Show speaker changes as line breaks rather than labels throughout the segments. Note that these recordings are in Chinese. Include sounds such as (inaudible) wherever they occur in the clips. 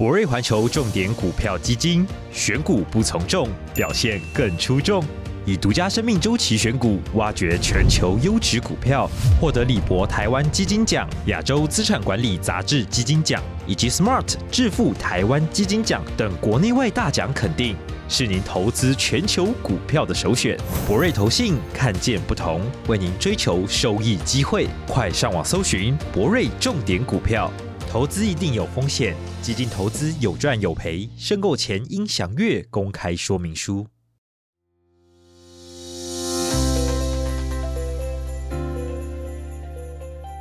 博瑞环球重点股票基金，选股不从众，表现更出众。以独家生命周期选股，挖掘全球优质股票，获得李博台湾基金奖、亚洲资产管理杂志基金奖以及 Smart 致富台湾基金奖等国内外大奖肯定，是您投资全球股票的首选。博瑞投信看见不同，为您追求收益机会，快上网搜寻博瑞重点股票。投资一定有风险，基金投资有赚有赔，申购前应详阅公开说明书。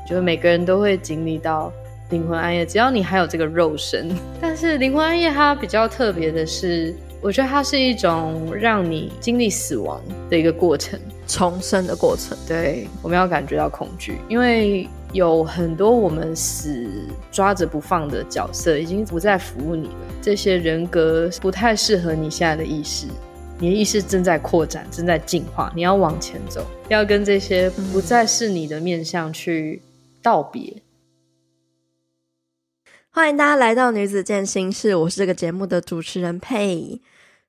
就是每个人都会经历到灵魂暗夜，只要你还有这个肉身。(laughs) 但是灵魂暗夜它比较特别的是，我觉得它是一种让你经历死亡的一个过程，
重生的过程。
对，我们要感觉到恐惧，因为有很多我们死抓着不放的角色已经不再服务你了。这些人格不太适合你现在的意识。你的意识正在扩展，正在进化，你要往前走，要跟这些不再是你的面向去。道别，
欢迎大家来到女子健心室，我是这个节目的主持人佩。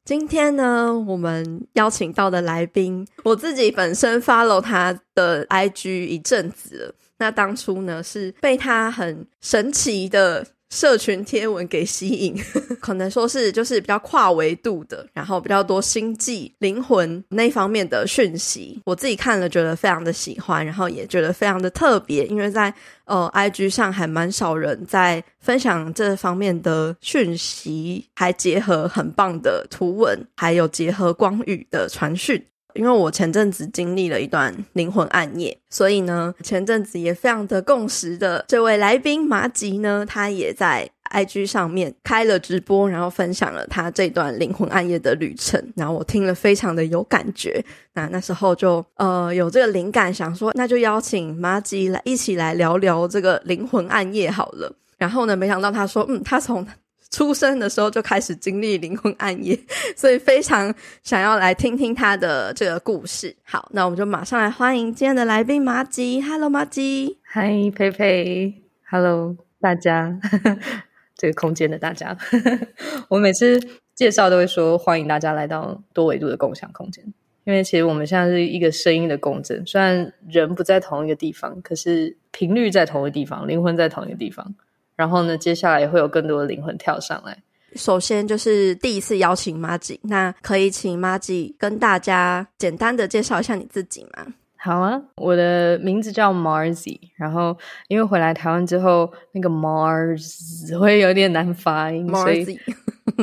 今天呢，我们邀请到的来宾，我自己本身 follow 他的 IG 一阵子了。那当初呢，是被他很神奇的。社群贴文给吸引，(laughs) 可能说是就是比较跨维度的，然后比较多星际灵魂那方面的讯息，我自己看了觉得非常的喜欢，然后也觉得非常的特别，因为在呃 IG 上还蛮少人在分享这方面的讯息，还结合很棒的图文，还有结合光语的传讯。因为我前阵子经历了一段灵魂暗夜，所以呢，前阵子也非常的共识的这位来宾麻吉呢，他也在 IG 上面开了直播，然后分享了他这段灵魂暗夜的旅程，然后我听了非常的有感觉，那那时候就呃有这个灵感，想说那就邀请麻吉来一起来聊聊这个灵魂暗夜好了，然后呢，没想到他说，嗯，他从出生的时候就开始经历灵魂暗夜，(laughs) 所以非常想要来听听他的这个故事。好，那我们就马上来欢迎今天的来宾麻吉。Hello，麻吉。
嗨，佩佩。Hello，大家，(laughs) 这个空间的大家。(laughs) 我每次介绍都会说欢迎大家来到多维度的共享空间，因为其实我们现在是一个声音的共振，虽然人不在同一个地方，可是频率在同一个地方，灵魂在同一个地方。然后呢，接下来也会有更多的灵魂跳上来。
首先就是第一次邀请麻吉，那可以请麻吉跟大家简单的介绍一下你自己吗？
好啊，我的名字叫 Marzi，然后因为回来台湾之后，那个 Mars 会有点难发音，Marzi，所以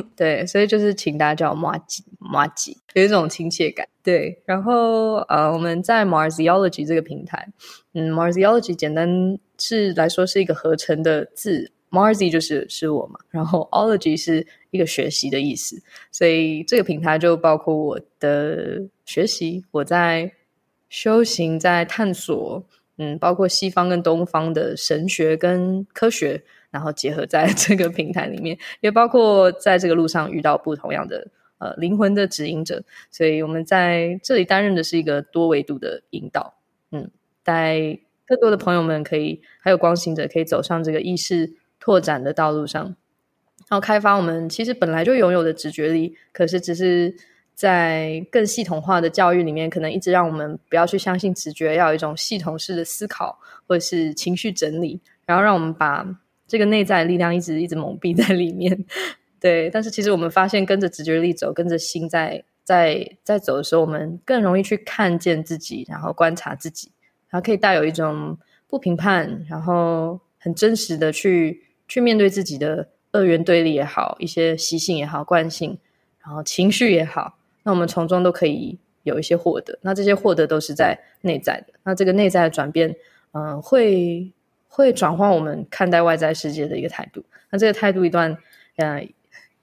(laughs) 对，所以就是请大家叫我麻吉，麻吉有一种亲切感。对，然后呃，我们在 Marziology 这个平台，嗯，Marziology 简单是来说是一个合成的字，Marzi 就是是我嘛，然后 ology 是一个学习的意思，所以这个平台就包括我的学习，我在。修行在探索，嗯，包括西方跟东方的神学跟科学，然后结合在这个平台里面，(laughs) 也包括在这个路上遇到不同样的呃灵魂的指引者，所以我们在这里担任的是一个多维度的引导，嗯，在更多的朋友们可以还有光行者可以走上这个意识拓展的道路上，然后开发我们其实本来就拥有的直觉力，可是只是。在更系统化的教育里面，可能一直让我们不要去相信直觉，要有一种系统式的思考或者是情绪整理，然后让我们把这个内在力量一直一直蒙蔽在里面。(laughs) 对，但是其实我们发现，跟着直觉力走，跟着心在在在走的时候，我们更容易去看见自己，然后观察自己，然后可以带有一种不评判，然后很真实的去去面对自己的二元对立也好，一些习性也好，惯性，然后情绪也好。那我们从中都可以有一些获得，那这些获得都是在内在的。那这个内在的转变，嗯、会会转换我们看待外在世界的一个态度。那这个态度一段，呃，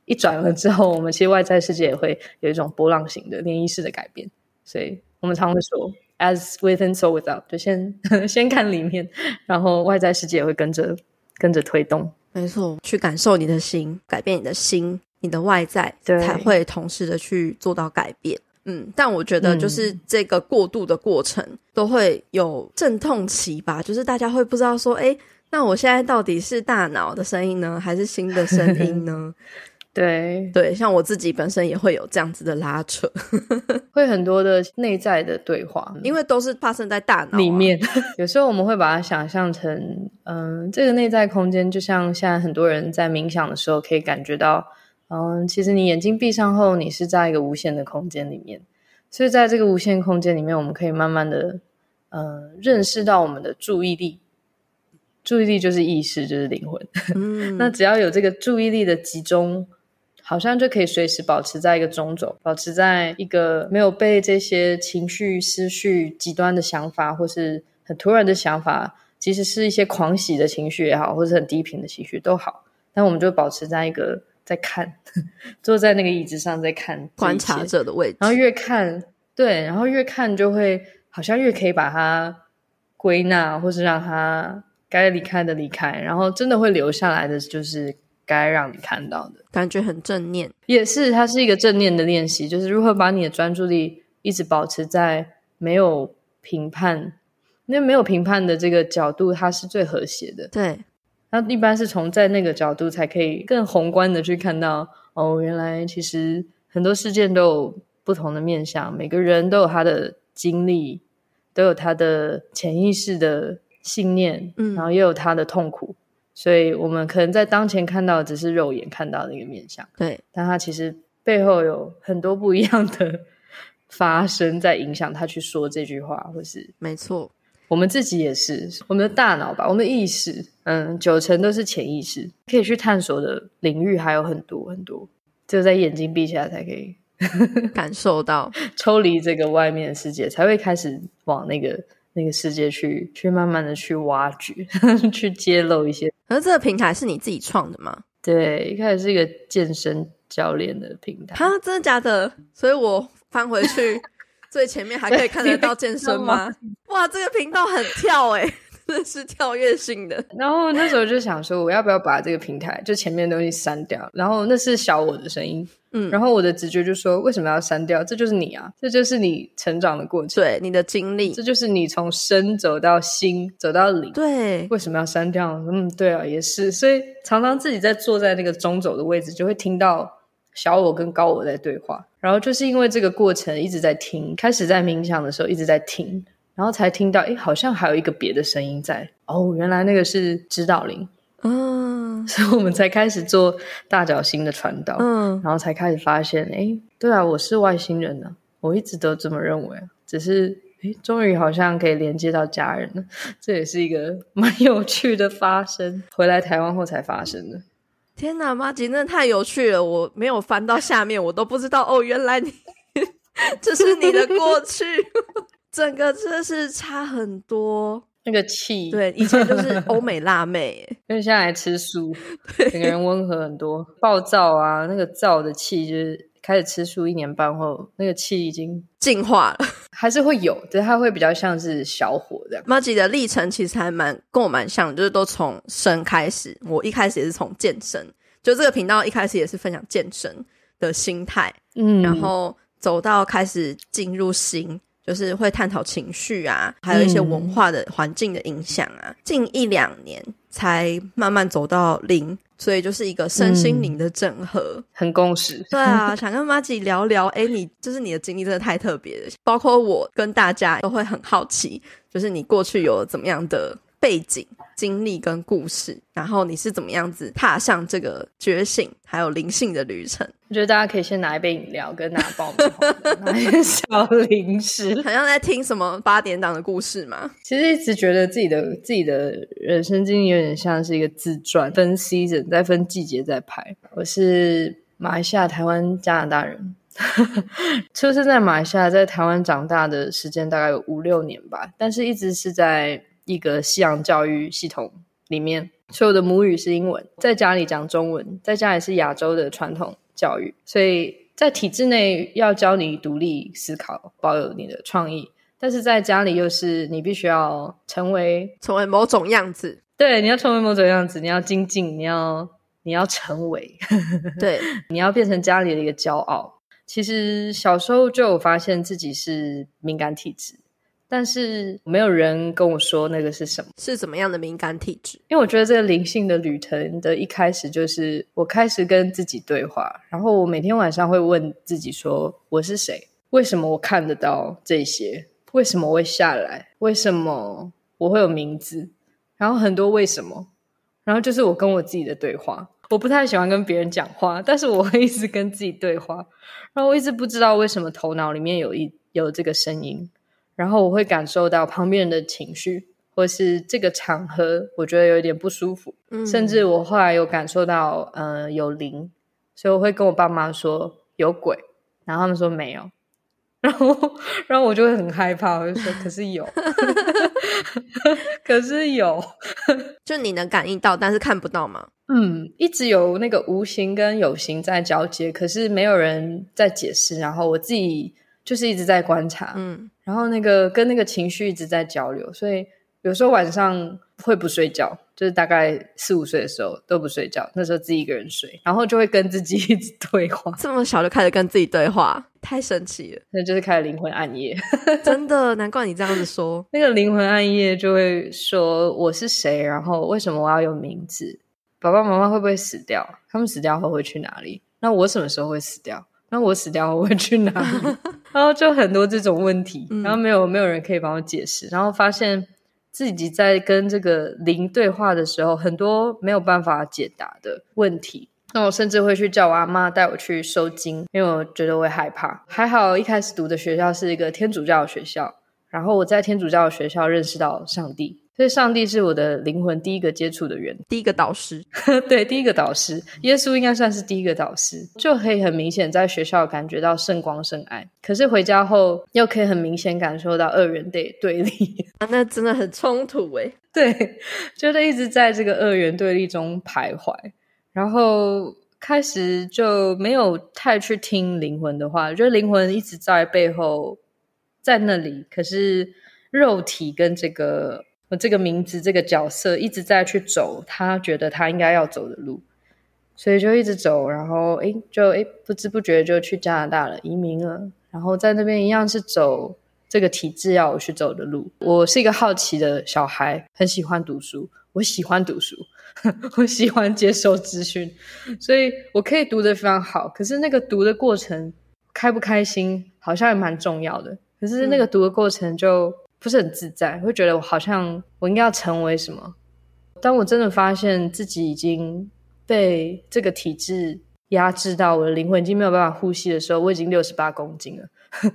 一转了之后，我们其实外在世界也会有一种波浪形的涟漪式的改变。所以我们常会说，as within, so without，就先 (laughs) 先看里面，然后外在世界也会跟着跟着推动。
没错，去感受你的心，改变你的心。你的外在才会同时的去做到改变，嗯，但我觉得就是这个过渡的过程都会有阵痛期吧，就是大家会不知道说，哎，那我现在到底是大脑的声音呢，还是心的声音呢？(laughs)
对
对，像我自己本身也会有这样子的拉扯，(laughs) (laughs)
会很多的内在的对话，
因为都是发生在大脑、啊、
里面。(laughs) 有时候我们会把它想象成，嗯、呃，这个内在空间就像现在很多人在冥想的时候可以感觉到，嗯、呃，其实你眼睛闭上后，你是在一个无限的空间里面。所以在这个无限空间里面，我们可以慢慢的，呃，认识到我们的注意力。注意力就是意识，就是灵魂。嗯、那只要有这个注意力的集中。好像就可以随时保持在一个中轴，保持在一个没有被这些情绪、思绪、极端的想法，或是很突然的想法，其实是一些狂喜的情绪也好，或是很低频的情绪都好，但我们就保持在一个在看，(laughs) 坐在那个椅子上在看
观察者的位置，
然后越看，对，然后越看就会好像越可以把它归纳，或是让它该离开的离开，然后真的会留下来的就是。该让你看到的
感觉很正念，
也是它是一个正念的练习，就是如何把你的专注力一直保持在没有评判，因为没有评判的这个角度，它是最和谐的。
对，
那一般是从在那个角度才可以更宏观的去看到，哦，原来其实很多事件都有不同的面向，每个人都有他的经历，都有他的潜意识的信念，嗯，然后也有他的痛苦。所以我们可能在当前看到的只是肉眼看到的一个面相，
对，
但他其实背后有很多不一样的发生在影响他去说这句话，或是
没错，
我们自己也是，我们的大脑吧，我们的意识，嗯，九成都是潜意识，可以去探索的领域还有很多很多，只有在眼睛闭起来才可以 (laughs)
感受到，(laughs)
抽离这个外面的世界，才会开始往那个。那个世界去去慢慢的去挖掘，(laughs) 去揭露一些。
而这个平台是你自己创的吗？
对，一开始是一个健身教练的平台。
哈，真的假的？所以我翻回去 (laughs) 最前面还可以看得到健身吗？哇，这个频道很跳哎、欸这是跳跃性的，(laughs)
然后那时候就想说，我要不要把这个平台就前面的东西删掉？然后那是小我的声音，嗯，然后我的直觉就说，为什么要删掉？这就是你啊，这就是你成长的过程，
对，你的经历，
这就是你从身走到心，走到灵，
对，
为什么要删掉？嗯，对啊，也是，所以常常自己在坐在那个中轴的位置，就会听到小我跟高我在对话，然后就是因为这个过程一直在听，开始在冥想的时候一直在听。然后才听到，哎，好像还有一个别的声音在。哦，原来那个是指导灵。嗯，(laughs) 所以我们才开始做大角星的传导。嗯，然后才开始发现，哎，对啊，我是外星人呢。我一直都这么认为，只是，哎，终于好像可以连接到家人了。这也是一个 (laughs) 蛮有趣的发生，回来台湾后才发生的。
天哪，妈吉，真的太有趣了！我没有翻到下面，我都不知道。哦，原来你 (laughs) 这是你的过去。整个真的是差很多，
那个气，
对，以前就是 (laughs) 欧美辣妹，
因为现在来吃素，整个人温和很多。暴躁啊，那个躁的气，就是开始吃素一年半后，那个气已经 (laughs)
进化了，(laughs)
还是会有，对，它会比较像是小火这样。
麻吉的历程其实还蛮跟我蛮像，就是都从生开始，我一开始也是从健身，就这个频道一开始也是分享健身的心态，嗯，然后走到开始进入心。就是会探讨情绪啊，还有一些文化的环境的影响啊。嗯、近一两年才慢慢走到零，所以就是一个身心灵的整合，
嗯、很共识。
对啊，(laughs) 想跟妈吉聊聊。哎，你就是你的经历真的太特别了，包括我跟大家都会很好奇，就是你过去有怎么样的背景、经历跟故事，然后你是怎么样子踏上这个觉醒还有灵性的旅程？
我觉得大家可以先拿一杯饮料，跟拿爆拿一个小零食，
好像在听什么八点档的故事嘛。
其实一直觉得自己的自己的人生经历有点像是一个自传，分 season 再分季节在拍。我是马来西亚、台湾、加拿大人，(laughs) 出生在马来西亚，在台湾长大的时间大概有五六年吧，但是一直是在一个西洋教育系统里面，所以我的母语是英文，在家里讲中文，在家里是亚洲的传统教育，所以在体制内要教你独立思考，保有你的创意，但是在家里又是你必须要成为
成为某种样子，
对，你要成为某种样子，你要精进，你要你要成为，
对，(laughs)
你要变成家里的一个骄傲。其实小时候就有发现自己是敏感体质，但是没有人跟我说那个是什么，
是怎么样的敏感体质？
因为我觉得这个灵性的旅程的一开始就是我开始跟自己对话，然后我每天晚上会问自己说：我是谁？为什么我看得到这些？为什么我会下来？为什么我会有名字？然后很多为什么？然后就是我跟我自己的对话。我不太喜欢跟别人讲话，但是我会一直跟自己对话。然后我一直不知道为什么头脑里面有一有这个声音。然后我会感受到旁边人的情绪，或是这个场合，我觉得有一点不舒服。嗯，甚至我后来有感受到，呃，有灵，所以我会跟我爸妈说有鬼，然后他们说没有，(laughs) 然后，然后我就会很害怕，我就说可是有，(laughs) 可是有，(laughs)
就你能感应到，但是看不到吗？
嗯，一直有那个无形跟有形在交接，可是没有人在解释，然后我自己。就是一直在观察，嗯，然后那个跟那个情绪一直在交流，所以有时候晚上会不睡觉，就是大概四五岁的时候都不睡觉，那时候自己一个人睡，然后就会跟自己 (laughs) 一直对话。
这么小就开始跟自己对话，太神奇了，
那就是开了灵魂暗夜。(laughs)
真的，难怪你这样子说。(laughs)
那个灵魂暗夜就会说我是谁，然后为什么我要有名字？爸爸妈妈会不会死掉？他们死掉后会去哪里？那我什么时候会死掉？那我死掉后会去哪里？然后就很多这种问题，然后没有没有人可以帮我解释，然后发现自己在跟这个灵对话的时候，很多没有办法解答的问题。那我甚至会去叫我阿妈带我去收经，因为我觉得我会害怕。还好一开始读的学校是一个天主教的学校，然后我在天主教的学校认识到上帝。所以，上帝是我的灵魂第一个接触的人，
第一个导师。(laughs)
对，第一个导师，耶稣应该算是第一个导师，就可以很明显在学校感觉到圣光圣爱。可是回家后，又可以很明显感受到二元对对立。(laughs)
啊，那真的很冲突诶。
对，觉得一直在这个二元对立中徘徊，然后开始就没有太去听灵魂的话，觉得灵魂一直在背后，在那里，可是肉体跟这个。这个名字，这个角色一直在去走他觉得他应该要走的路，所以就一直走，然后诶，就诶，不知不觉就去加拿大了，移民了，然后在那边一样是走这个体制要我去走的路。我是一个好奇的小孩，很喜欢读书，我喜欢读书，(laughs) 我喜欢接受资讯，所以我可以读得非常好。可是那个读的过程开不开心，好像也蛮重要的。可是那个读的过程就。嗯不是很自在，会觉得我好像我应该要成为什么。当我真的发现自己已经被这个体制压制到，我的灵魂已经没有办法呼吸的时候，我已经六十八公斤了。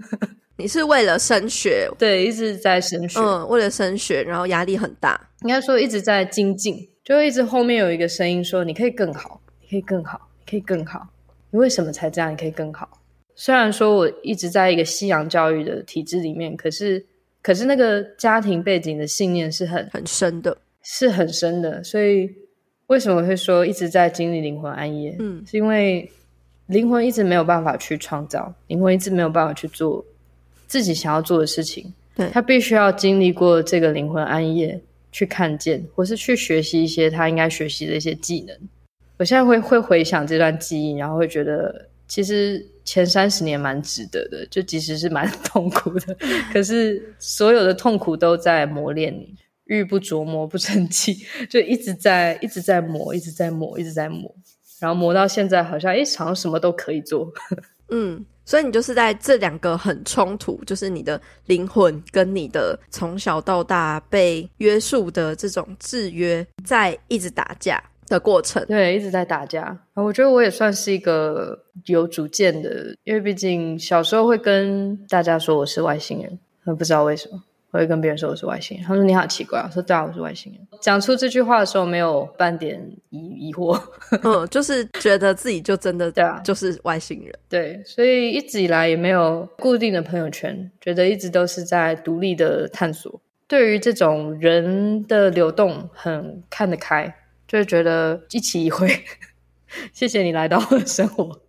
(laughs)
你是为了升学？
对，一直在升学。
嗯，为了升学，然后压力很大。
应该说一直在精进，就一直后面有一个声音说：“你可以更好，你可以更好，你可以更好。你为什么才这样？你可以更好。”虽然说我一直在一个西洋教育的体制里面，可是。可是那个家庭背景的信念是很
很深的，
是很深的。所以为什么会说一直在经历灵魂暗夜？嗯，是因为灵魂一直没有办法去创造，灵魂一直没有办法去做自己想要做的事情。
对，
他必须要经历过这个灵魂暗夜，去看见或是去学习一些他应该学习的一些技能。我现在会会回想这段记忆，然后会觉得其实。前三十年蛮值得的，就即使是蛮 (laughs) 痛苦的，可是所有的痛苦都在磨练你，玉不琢磨不成器，就一直在一直在磨，一直在磨，一直在磨，然后磨到现在好像哎，好像什么都可以做。(laughs)
嗯，所以你就是在这两个很冲突，就是你的灵魂跟你的从小到大被约束的这种制约，在一直打架。的过程，
对，一直在打架。我觉得我也算是一个有主见的，因为毕竟小时候会跟大家说我是外星人，不知道为什么我会跟别人说我是外星人。他说你好奇怪，我说对啊，我是外星人。讲出这句话的时候没有半点疑疑惑，
嗯，就是觉得自己就真的 (laughs)
对啊，
就是外星人。
对，所以一直以来也没有固定的朋友圈，觉得一直都是在独立的探索。对于这种人的流动，很看得开。就会觉得一期一会，(laughs) 谢谢你来到我的生活，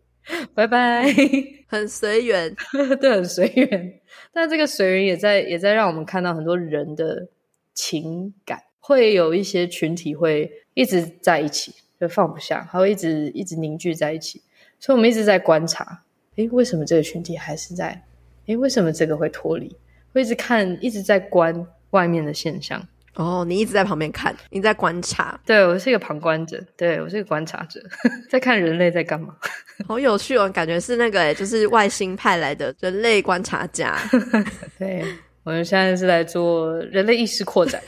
拜拜。(laughs)
很随缘，(laughs)
对，很随缘。但这个随缘也在也在让我们看到很多人的情感，会有一些群体会一直在一起，就放不下，还会一直一直凝聚在一起。所以，我们一直在观察，诶，为什么这个群体还是在？诶，为什么这个会脱离？会一直看，一直在观外面的现象。
哦，你一直在旁边看，你在观察。
对，我是一个旁观者，对，我是一个观察者，(laughs) 在看人类在干嘛。(laughs)
好有趣哦，感觉是那个，就是外星派来的人类观察家。(laughs)
对，我们现在是来做人类意识扩展，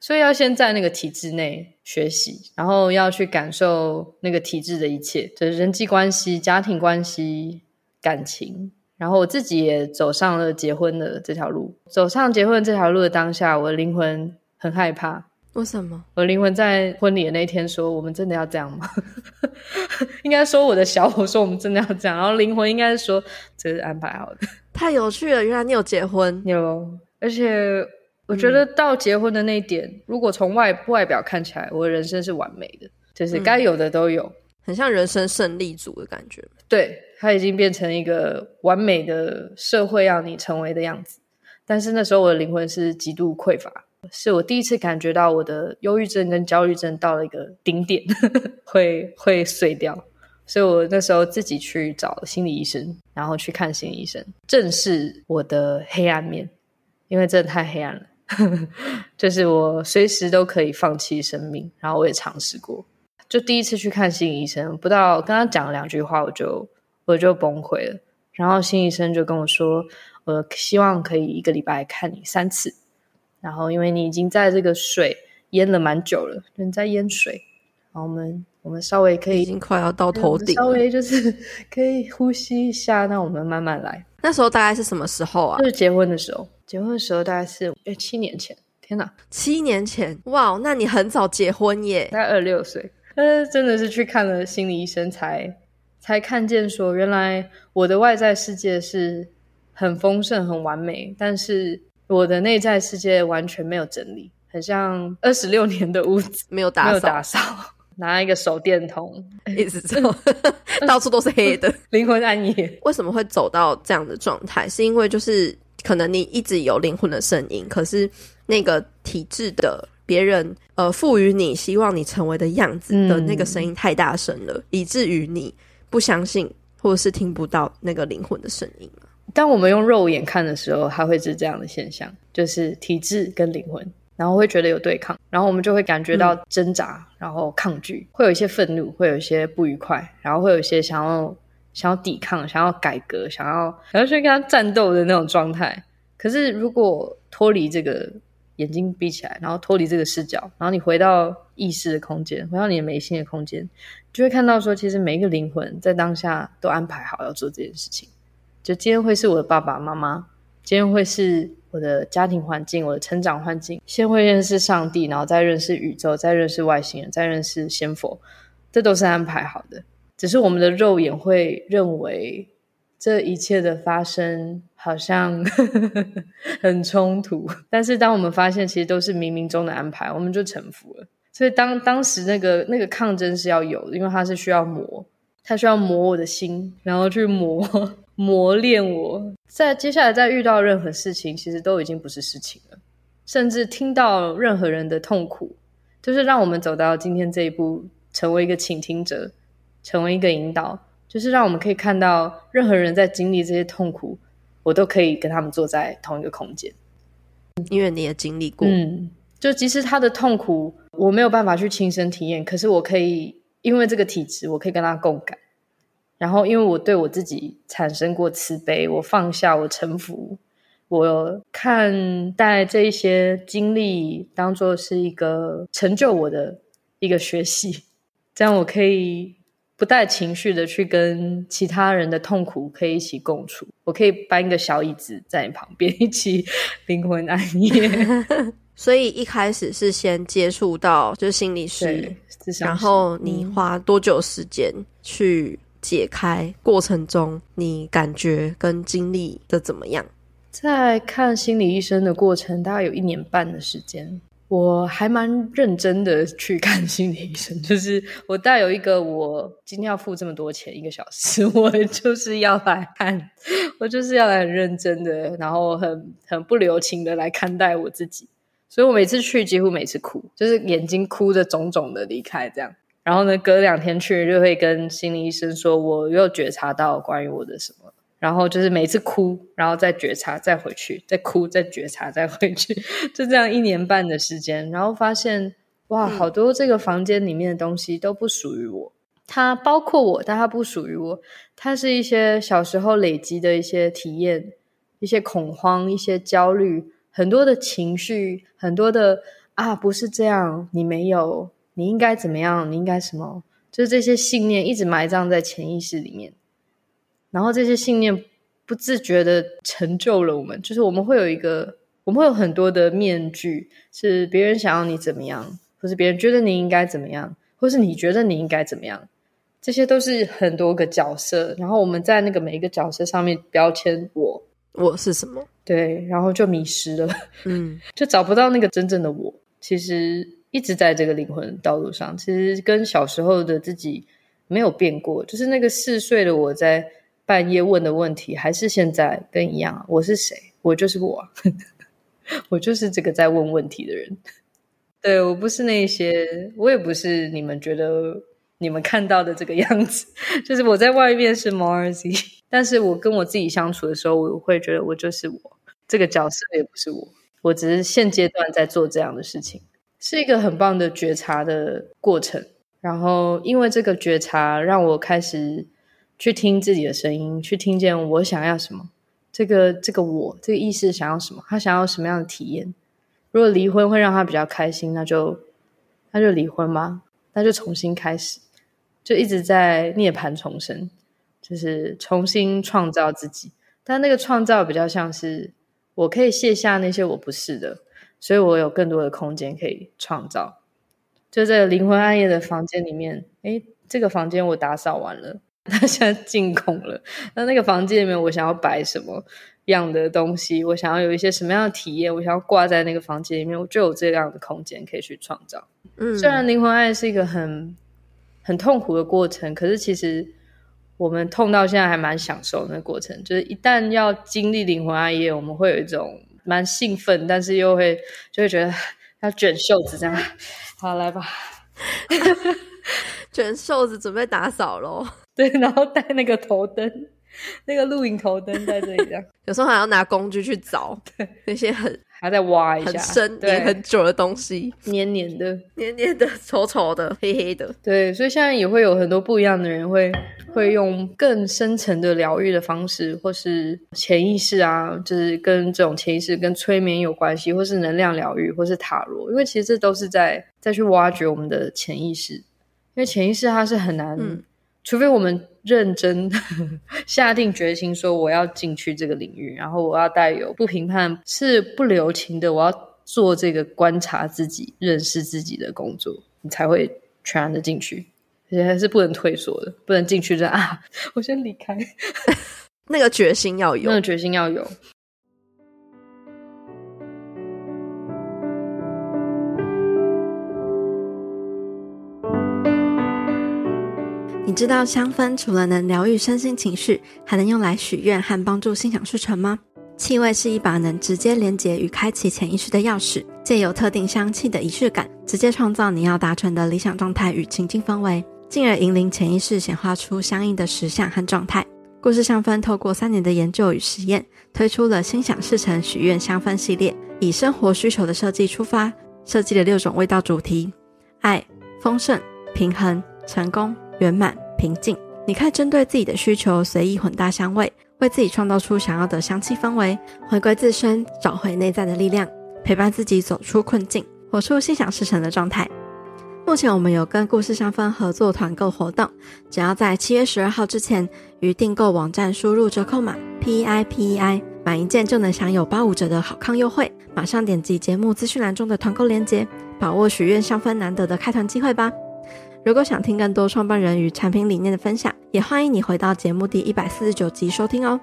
所以要先在那个体制内学习，然后要去感受那个体制的一切，就是人际关系、家庭关系、感情。然后我自己也走上了结婚的这条路。走上结婚这条路的当下，我的灵魂很害怕。
为什么？
我的灵魂在婚礼的那天说：“我们真的要这样吗？” (laughs) 应该说我的小我说：“我们真的要这样。”然后灵魂应该是说：“这是安排好的。(laughs) ”
太有趣了！原来你有结婚，
有。而且我觉得到结婚的那一点，嗯、如果从外外表看起来，我的人生是完美的，就是该有的都有。嗯
很像人生胜利组的感觉，
对，它已经变成一个完美的社会要你成为的样子。但是那时候我的灵魂是极度匮乏，是我第一次感觉到我的忧郁症跟焦虑症到了一个顶点，(laughs) 会会碎掉。所以我那时候自己去找心理医生，然后去看心理医生，正视我的黑暗面，因为真的太黑暗了，(laughs) 就是我随时都可以放弃生命。然后我也尝试过。就第一次去看心理医生，不到跟他讲了两句话，我就我就崩溃了。然后心理医生就跟我说：“我希望可以一个礼拜看你三次。然后因为你已经在这个水淹了蛮久了，人在淹水。然后我们我们稍微可以，
已经快要到头顶，
稍微就是 (laughs) 可以呼吸一下。那我们慢慢来。
那时候大概是什么时候啊？
就是结婚的时候。结婚的时候大概是诶七年前。天哪，
七年前！哇，那你很早结婚耶？
大概二十六岁。”但是真的是去看了心理医生才，才才看见说，原来我的外在世界是很丰盛、很完美，但是我的内在世界完全没有整理，很像二十六年的屋子
没有打扫，
没有打扫，拿一个手电筒
一直走，(laughs) (laughs) 到处都是黑的，(laughs)
灵魂暗夜。
为什么会走到这样的状态？是因为就是可能你一直有灵魂的声音，可是那个体制的。别人呃赋予你希望你成为的样子的那个声音太大声了，嗯，以至于你不相信或者是听不到那个灵魂的声音。
当我们用肉眼看的时候，它会是这样的现象，就是体质跟灵魂，然后会觉得有对抗，然后我们就会感觉到挣扎，嗯，然后抗拒，会有一些愤怒，会有一些不愉快，然后会有一些想要想要抵抗、想要改革、想要想要去跟他战斗的那种状态。可是如果脱离这个。眼睛闭起来，然后脱离这个视角，然后你回到意识的空间，回到你的眉心的空间，就会看到说，其实每一个灵魂在当下都安排好要做这件事情。就今天会是我的爸爸妈妈，今天会是我的家庭环境，我的成长环境，先会认识上帝，然后再认识宇宙，再认识外星人，再认识仙佛，这都是安排好的。只是我们的肉眼会认为。这一切的发生好像 (laughs) 很冲突，但是当我们发现其实都是冥冥中的安排，我们就臣服了。所以当当时那个那个抗争是要有的，因为它是需要磨，它需要磨我的心，然后去磨磨练我。在接下来再遇到任何事情，其实都已经不是事情了。甚至听到任何人的痛苦，就是让我们走到今天这一步，成为一个倾听者，成为一个引导。就是让我们可以看到，任何人在经历这些痛苦，我都可以跟他们坐在同一个空间，
因为你也经历过。
嗯，就即使他的痛苦我没有办法去亲身体验，可是我可以因为这个体质，我可以跟他共感。然后，因为我对我自己产生过慈悲，我放下，我臣服，我看待这一些经历当做是一个成就我的一个学习，这样我可以。不带情绪的去跟其他人的痛苦可以一起共处，我可以搬一个小椅子在你旁边一起灵魂安夜。(laughs)
所以一开始是先接触到就是心理师，然后你花多久时间去解开？过程中你感觉跟经历的怎么样？
在看心理医生的过程，大概有一年半的时间。我还蛮认真的去看心理医生，(laughs) 就是我带有一个我今天要付这么多钱一个小时，(laughs) 我就是要来看，我就是要来很认真的，然后很很不留情的来看待我自己。所以我每次去几乎每次哭，就是眼睛哭得肿肿的离开这样。然后呢，隔两天去就会跟心理医生说，我又觉察到关于我的什么。然后就是每次哭，然后再觉察，再回去，再哭，再觉察，再回去，(laughs) 就这样一年半的时间，然后发现哇，好多这个房间里面的东西都不属于我，它包括我，但它不属于我，它是一些小时候累积的一些体验，一些恐慌，一些焦虑，很多的情绪，很多的啊，不是这样，你没有，你应该怎么样，你应该什么，就是这些信念一直埋葬在潜意识里面。然后这些信念不自觉的成就了我们，就是我们会有一个，我们会有很多的面具，是别人想要你怎么样，或是别人觉得你应该怎么样，或是你觉得你应该怎么样，这些都是很多个角色。然后我们在那个每一个角色上面标签我，
我是什么？
对，然后就迷失了，
嗯，(laughs)
就找不到那个真正的我。其实一直在这个灵魂道路上，其实跟小时候的自己没有变过，就是那个四岁的我在。半夜问的问题还是现在跟一样，我是谁？我就是我，(laughs) 我就是这个在问问题的人。对，我不是那些，我也不是你们觉得你们看到的这个样子。(laughs) 就是我在外面是 Marzi，但是我跟我自己相处的时候，我会觉得我就是我，这个角色也不是我，我只是现阶段在做这样的事情，是一个很棒的觉察的过程。然后因为这个觉察，让我开始。去听自己的声音，去听见我想要什么。这个这个我这个意识想要什么？他想要什么样的体验？如果离婚会让他比较开心，那就那就离婚吧，那就重新开始，就一直在涅槃重生，就是重新创造自己。但那个创造比较像是我可以卸下那些我不是的，所以我有更多的空间可以创造。就在灵魂暗夜的房间里面，诶，这个房间我打扫完了。他现在进空了。那那个房间里面，我想要摆什么样的东西？我想要有一些什么样的体验？我想要挂在那个房间里面，我就有这样的空间可以去创造。嗯，虽然灵魂爱是一个很很痛苦的过程，可是其实我们痛到现在还蛮享受那个过程。就是一旦要经历灵魂爱夜，我们会有一种蛮兴奋，但是又会就会觉得要卷袖子这样。好，来吧，(laughs)
卷袖子准备打扫喽。
对，然后带那个头灯，那个录影头灯在这里，这样 (laughs)
有时候还要拿工具去找，对，那些很
还在挖一下，
很深也很久的东西，
黏黏的、
黏黏的、丑丑的、黑黑的。
对，所以现在也会有很多不一样的人会会用更深层的疗愈的方式，或是潜意识啊，就是跟这种潜意识跟催眠有关系，或是能量疗愈，或是塔罗，因为其实这都是在再去挖掘我们的潜意识，因为潜意识它是很难。嗯除非我们认真 (laughs) 下定决心说我要进去这个领域，然后我要带有不评判、是不留情的，我要做这个观察自己、认识自己的工作，你才会全然的进去，而且还是不能退缩的，不能进去就啊，我先离开，(laughs)
那个决心要有，
那个决心要有。
你知道香氛除了能疗愈身心情绪，还能用来许愿和帮助心想事成吗？气味是一把能直接连接与开启潜意识的钥匙，借由特定香气的仪式感，直接创造你要达成的理想状态与情境氛围，进而引领潜意识显化出相应的实相和状态。故事香氛透过三年的研究与实验，推出了心想事成许愿香氛系列，以生活需求的设计出发，设计了六种味道主题：爱、丰盛、平衡、成功、圆满。平静，你可以针对自己的需求随意混搭香味，为自己创造出想要的香气氛围，回归自身，找回内在的力量，陪伴自己走出困境，活出心想事成的状态。目前我们有跟故事香氛合作团购活动，只要在七月十二号之前于订购网站输入折扣码 P E I P E I，满一件就能享有八五折的好康优惠。马上点击节目资讯栏中的团购链接，把握许愿香氛难得的开团机会吧。如果想听更多创办人与产品理念的分享，也欢迎你回到节目第一百四十九集收听哦。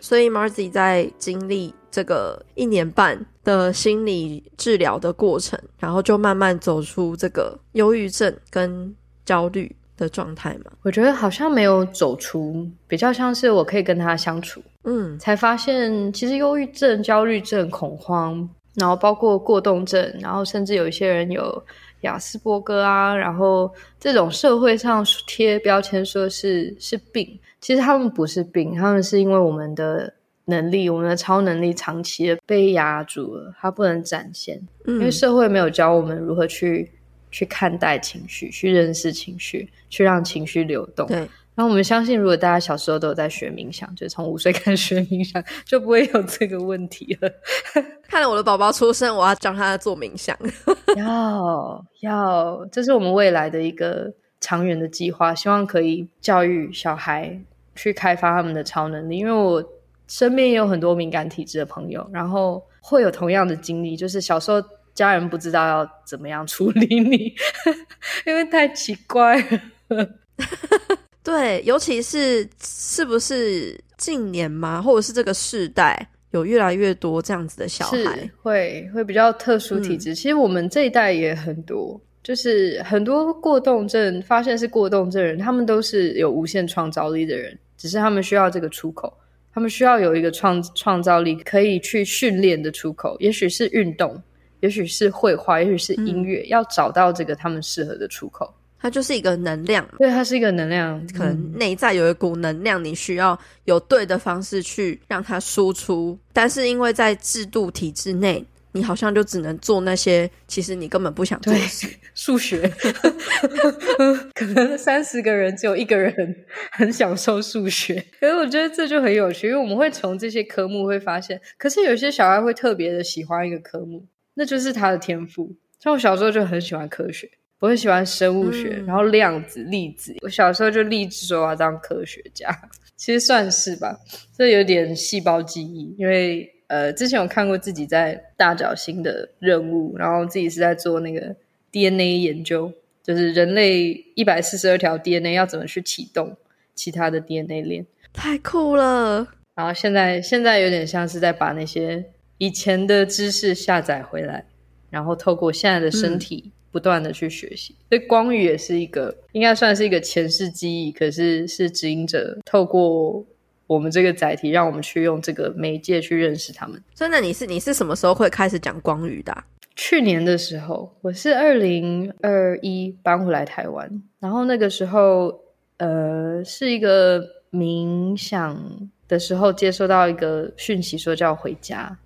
所以，Marzi 在经历这个一年半的心理治疗的过程，然后就慢慢走出这个忧郁症跟焦虑。的状态嘛，
我觉得好像没有走出，比较像是我可以跟他相处，
嗯，
才发现其实忧郁症、焦虑症、恐慌然后包括过动症，然后甚至有一些人有亚斯伯格啊，然后这种社会上贴标签说是是病，其实他们不是病，他们是因为我们的能力，我们的超能力长期的被压住了，它不能展现，嗯，因为社会没有教我们如何去去看待情绪，去认识情绪，去让情绪流动。
对。
然后我们相信，如果大家小时候都有在学冥想，就从五岁开始学冥想，就不会有这个问题了。(laughs)
看了我的宝宝出生，我要教他做冥想。(laughs)
要要，这是我们未来的一个长远的计划，希望可以教育小孩去开发他们的超能力。因为我身边也有很多敏感体质的朋友，然后会有同样的经历，就是小时候家人不知道要怎么样处理你，(laughs) 因为太奇怪了。(laughs)
对，尤其是是不是近年吗？或者是这个世代有越来越多这样子的小孩，
会会比较特殊体质。嗯、其实我们这一代也很多，就是很多过动症，发现是过动症人，他们都是有无限创造力的人，只是他们需要这个出口，他们需要有一个创创造力可以去训练的出口，也许是运动，也许是绘画，也许是音乐，嗯、要找到这个他们适合的出口。
它就是一个能量，
对，它是一个能量，
可能内在有一股能量，你需要有对的方式去让它输出。但是因为在制度体制内，你好像就只能做那些其实你根本不想做的事。
数学，(laughs) 可能三十个人只有一个人很享受数学。可是我觉得这就很有趣，因为我们会从这些科目会发现，可是有些小孩会特别的喜欢一个科目，那就是他的天赋。像我小时候就很喜欢科学。我很喜欢生物学，嗯、然后量子、粒子。我小时候就立志说我要当科学家，其实算是吧。这有点细胞记忆，因为呃，之前有看过自己在大角星的任务，然后自己是在做那个 DNA 研究，就是人类一百四十二条 DNA 要怎么去启动其他的 DNA 链，
太酷了。
然后现在现在有点像是在把那些以前的知识下载回来，然后透过现在的身体。嗯不断的去学习，所以光语也是一个，应该算是一个前世记忆，可是是指引者透过我们这个载体，让我们去用这个媒介去认识他们。
所以，那你是你是什么时候会开始讲光语的啊？
去年的时候，我是二零二一搬回来台湾，然后那个时候，呃，是一个冥想的时候，接收到一个讯息，说叫回家。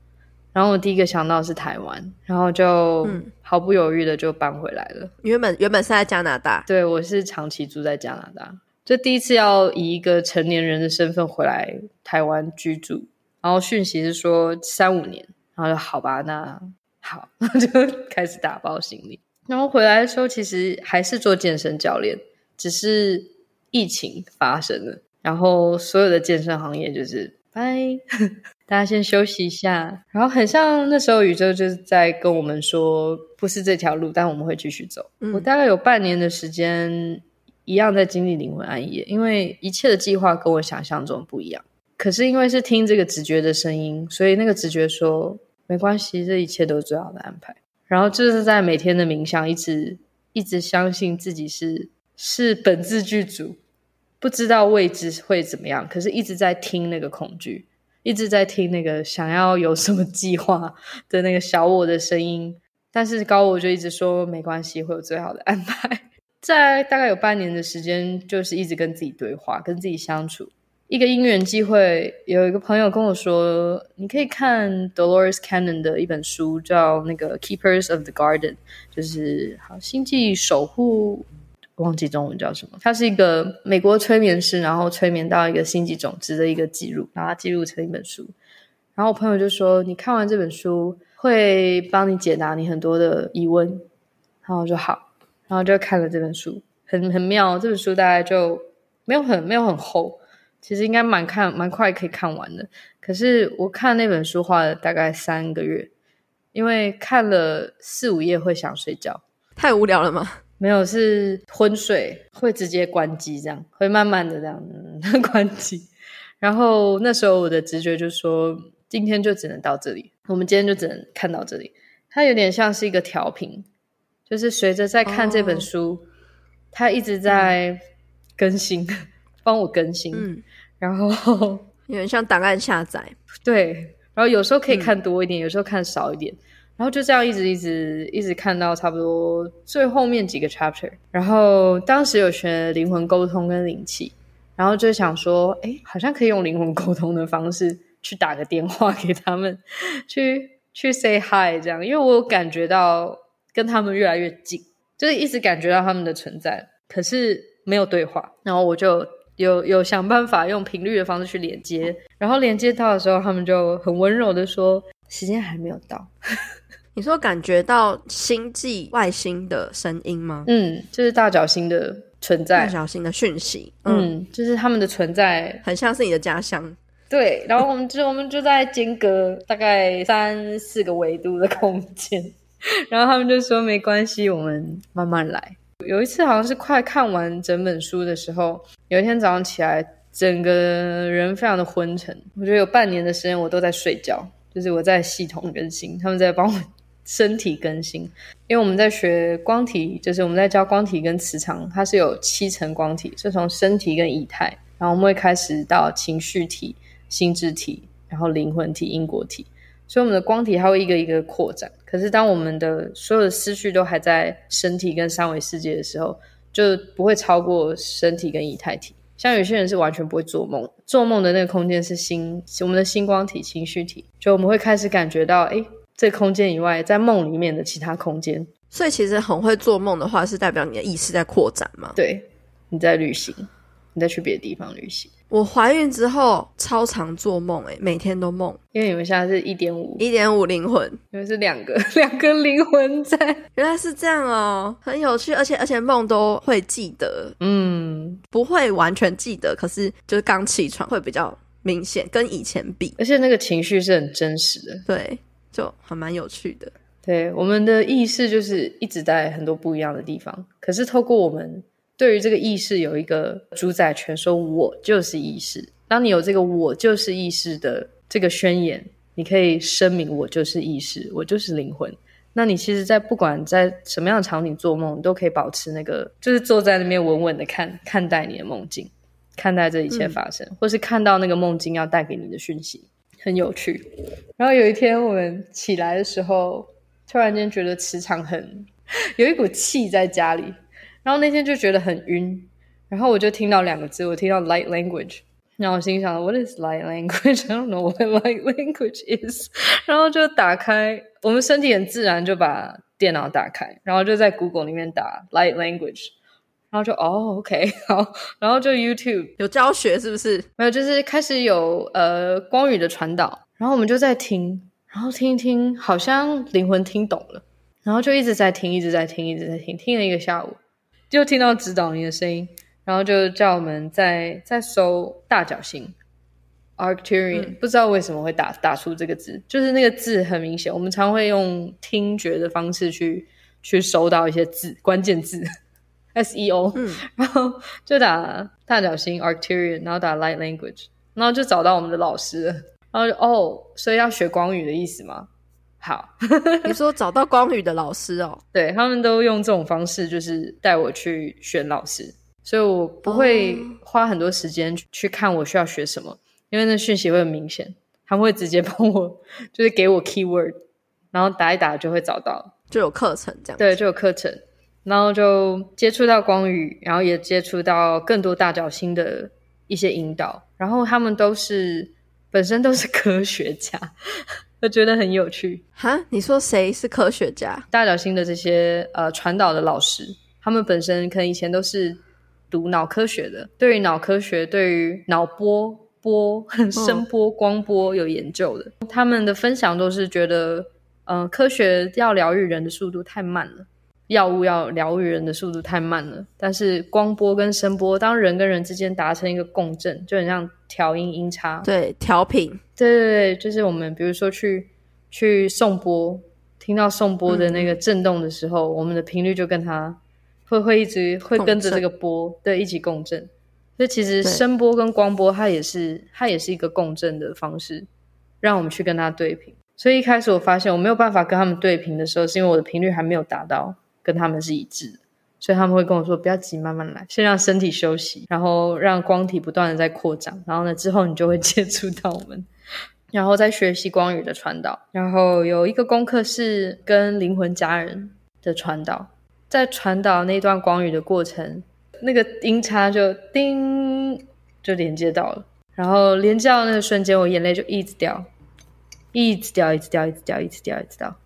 然后我第一个想到是台湾，然后就毫不犹豫的就搬回来了。
原本原本是在加拿大，
对，我是长期住在加拿大，就第一次要以一个成年人的身份回来台湾居住。然后讯息是说三五年，然后就好吧，那好，(laughs) 就开始打包行李。然后回来的时候，其实还是做健身教练，只是疫情发生了，然后所有的健身行业就是拜。大家先休息一下，然后很像那时候宇宙就是在跟我们说，不是这条路，但我们会继续走。嗯、我大概有半年的时间，一样在经历灵魂暗夜，因为一切的计划跟我想象中不一样。可是因为是听这个直觉的声音，所以那个直觉说没关系，这一切都是最好的安排。然后就是在每天的冥想，一直一直相信自己是是本自具足，不知道未知会怎么样，可是一直在听那个恐惧。一直在听那个想要有什么计划的那个小我的声音，但是高我就一直说没关系，会有最好的安排。在大概有半年的时间，就是一直跟自己对话，跟自己相处。一个因缘机会，有一个朋友跟我说，你可以看 Dolores Cannon 的一本书，叫那个《Keepers of the Garden》，就是好星际守护。忘记中文叫什么？他是一个美国催眠师，然后催眠到一个星际种子的一个记录，然后他记录成一本书。然后我朋友就说：“你看完这本书，会帮你解答你很多的疑问。”然后我就好，然后就看了这本书，很很妙。这本书大概就没有很没有很厚，其实应该蛮看蛮快可以看完的。可是我看那本书花了大概三个月，因为看了四五页会想睡觉，
太无聊了吗？
没有，是昏睡，会直接关机，这样会慢慢的这样、嗯、(laughs) 关机。然后那时候我的直觉就说，今天就只能到这里，我们今天就只能看到这里。它有点像是一个调频，就是随着在看这本书，哦、它一直在更新，嗯、(laughs) 帮我更新。嗯，然后
有点像档案下载。(laughs)
对，然后有时候可以看多一点，嗯、有时候看少一点，然后就这样一直一直一直看到差不多最后面几个 chapter。然后当时有学灵魂沟通跟灵气，然后就想说，哎，好像可以用灵魂沟通的方式去打个电话给他们，去去 say hi 这样，因为我有感觉到跟他们越来越近，就是一直感觉到他们的存在，可是没有对话，然后我就。有有想办法用频率的方式去连接，然后连接到的时候，他们就很温柔的说：“时间还没有到。”
你说感觉到星际外星的声音吗？
嗯，就是大角星的存在，
大角星的讯息。
嗯，嗯，就是他们的存在，
很像是你的家乡。
对，然后我们就我们就在间隔大概三四个维度的空间，(laughs) 然后他们就说：“没关系，我们慢慢来。”有一次好像是快看完整本书的时候，有一天早上起来，整个人非常的昏沉。我觉得有半年的时间我都在睡觉，就是我在系统更新，他们在帮我身体更新。因为我们在学光体，就是我们在教光体跟磁场，它是有七层光体，是从身体跟以太，然后我们会开始到情绪体、心智体，然后灵魂体、因果体。所以我们的光体它会一个一个扩展，可是当我们的所有的思绪都还在身体跟三维世界的时候，就不会超过身体跟以太体。像有些人是完全不会做梦，做梦的那个空间是心，我们的星光体、情绪体，就我们会开始感觉到，哎，这空间以外，在梦里面的其他空间。
所以其实很会做梦的话，是代表你的意识在扩展嘛？
对，你在旅行，你在去别的地方旅行。
我怀孕之后超常做梦，诶，每天都梦。
因为你们现在是一点五，
一点五灵魂，
因为是两个 (laughs) 两个灵魂在。(laughs)
原来是这样哦，很有趣，而且而且梦都会记得，嗯，不会完全记得，可是就是刚起床会比较明显，跟以前比，
而且那个情绪是很真实的，
对，就还蛮有趣的。
对，我们的意识就是一直在很多不一样的地方，可是透过我们。对于这个意识有一个主宰权，说我就是意识。当你有这个我就是意识的这个宣言，你可以声明我就是意识，我就是灵魂。那你其实，在不管在什么样的场景做梦，你都可以保持那个，就是坐在那边稳稳的看看待你的梦境，看待这一切发生，嗯、或是看到那个梦境要带给你的讯息，很有趣。然后有一天我们起来的时候，突然间觉得磁场很有一股气在家里。然后那天就觉得很晕，然后我就听到两个字，我听到 light language，然后我心想 What is light language? I don't know what (laughs) light language is。(laughs) 然后就打开，我们身体很自然就把电脑打开，然后就在 Google 里面打 light language，然后就哦，OK，(laughs) 好，然后就 YouTube
有教学是不是？
没有，就是开始有呃光语的传导，然后我们就在听，然后听一听，好像灵魂听懂了，然后就一直在听，一直在听，一直在听，听了一个下午。就听到指导你的声音，然后就叫我们再再搜大角星 Arcturian，嗯、不知道为什么会打打出这个字，就是那个字很明显。我们常会用听觉的方式去去搜到一些字，关键字 SEO，嗯，然后就打大角星 Arcturian，然后打 Light Language，然后就找到我们的老师，然后就哦，所以要学光语的意思吗？好，
你说找到光语的老师哦？(laughs)
对，他们都用这种方式，就是带我去选老师，所以我不会花很多时间去看我需要学什么，因为那讯息会很明显，他们会直接帮我，(laughs) 就是给我 keyword，然后打一打就会找到，
就有课程这样。
对，就有课程，然后就接触到光宇，然后也接触到更多大角星的一些引导，然后他们都是本身都是科学家。我 (laughs) 觉得很有趣
哈，你说谁是科学家？
大角星的这些呃传导的老师，他们本身可能以前都是读脑科学的，对于脑科学、对于脑波波、(laughs) 声波、光波有研究的。哦、他们的分享都是觉得，嗯、呃，科学要疗愈人的速度太慢了。药物要疗愈人的速度太慢了，但是光波跟声波，当人跟人之间达成一个共振，就很像调音音差，
对，调频，
对对对，就是我们比如说去去颂钵，听到颂钵的那个震动的时候，嗯、我们的频率就跟它会会一直会跟着这个波，振对，一起共振。所以其实声波跟光波，它也是它也是一个共振的方式，让我们去跟它对频。所以一开始我发现我没有办法跟他们对频的时候，是因为我的频率还没有达到。跟他们是一致的，所以他们会跟我说：“不要急，慢慢来，先让身体休息，然后让光体不断的在扩张，然后呢，之后你就会 (laughs) 接触到我们。”然后再学习光语的传导。然后有一个功课是跟灵魂家人的传导，在传导那段光语的过程，那个音叉就叮就连接到了，然后连接到那个瞬间，我眼泪就一直掉，一直掉，一直掉，一直掉，一直掉，一直掉，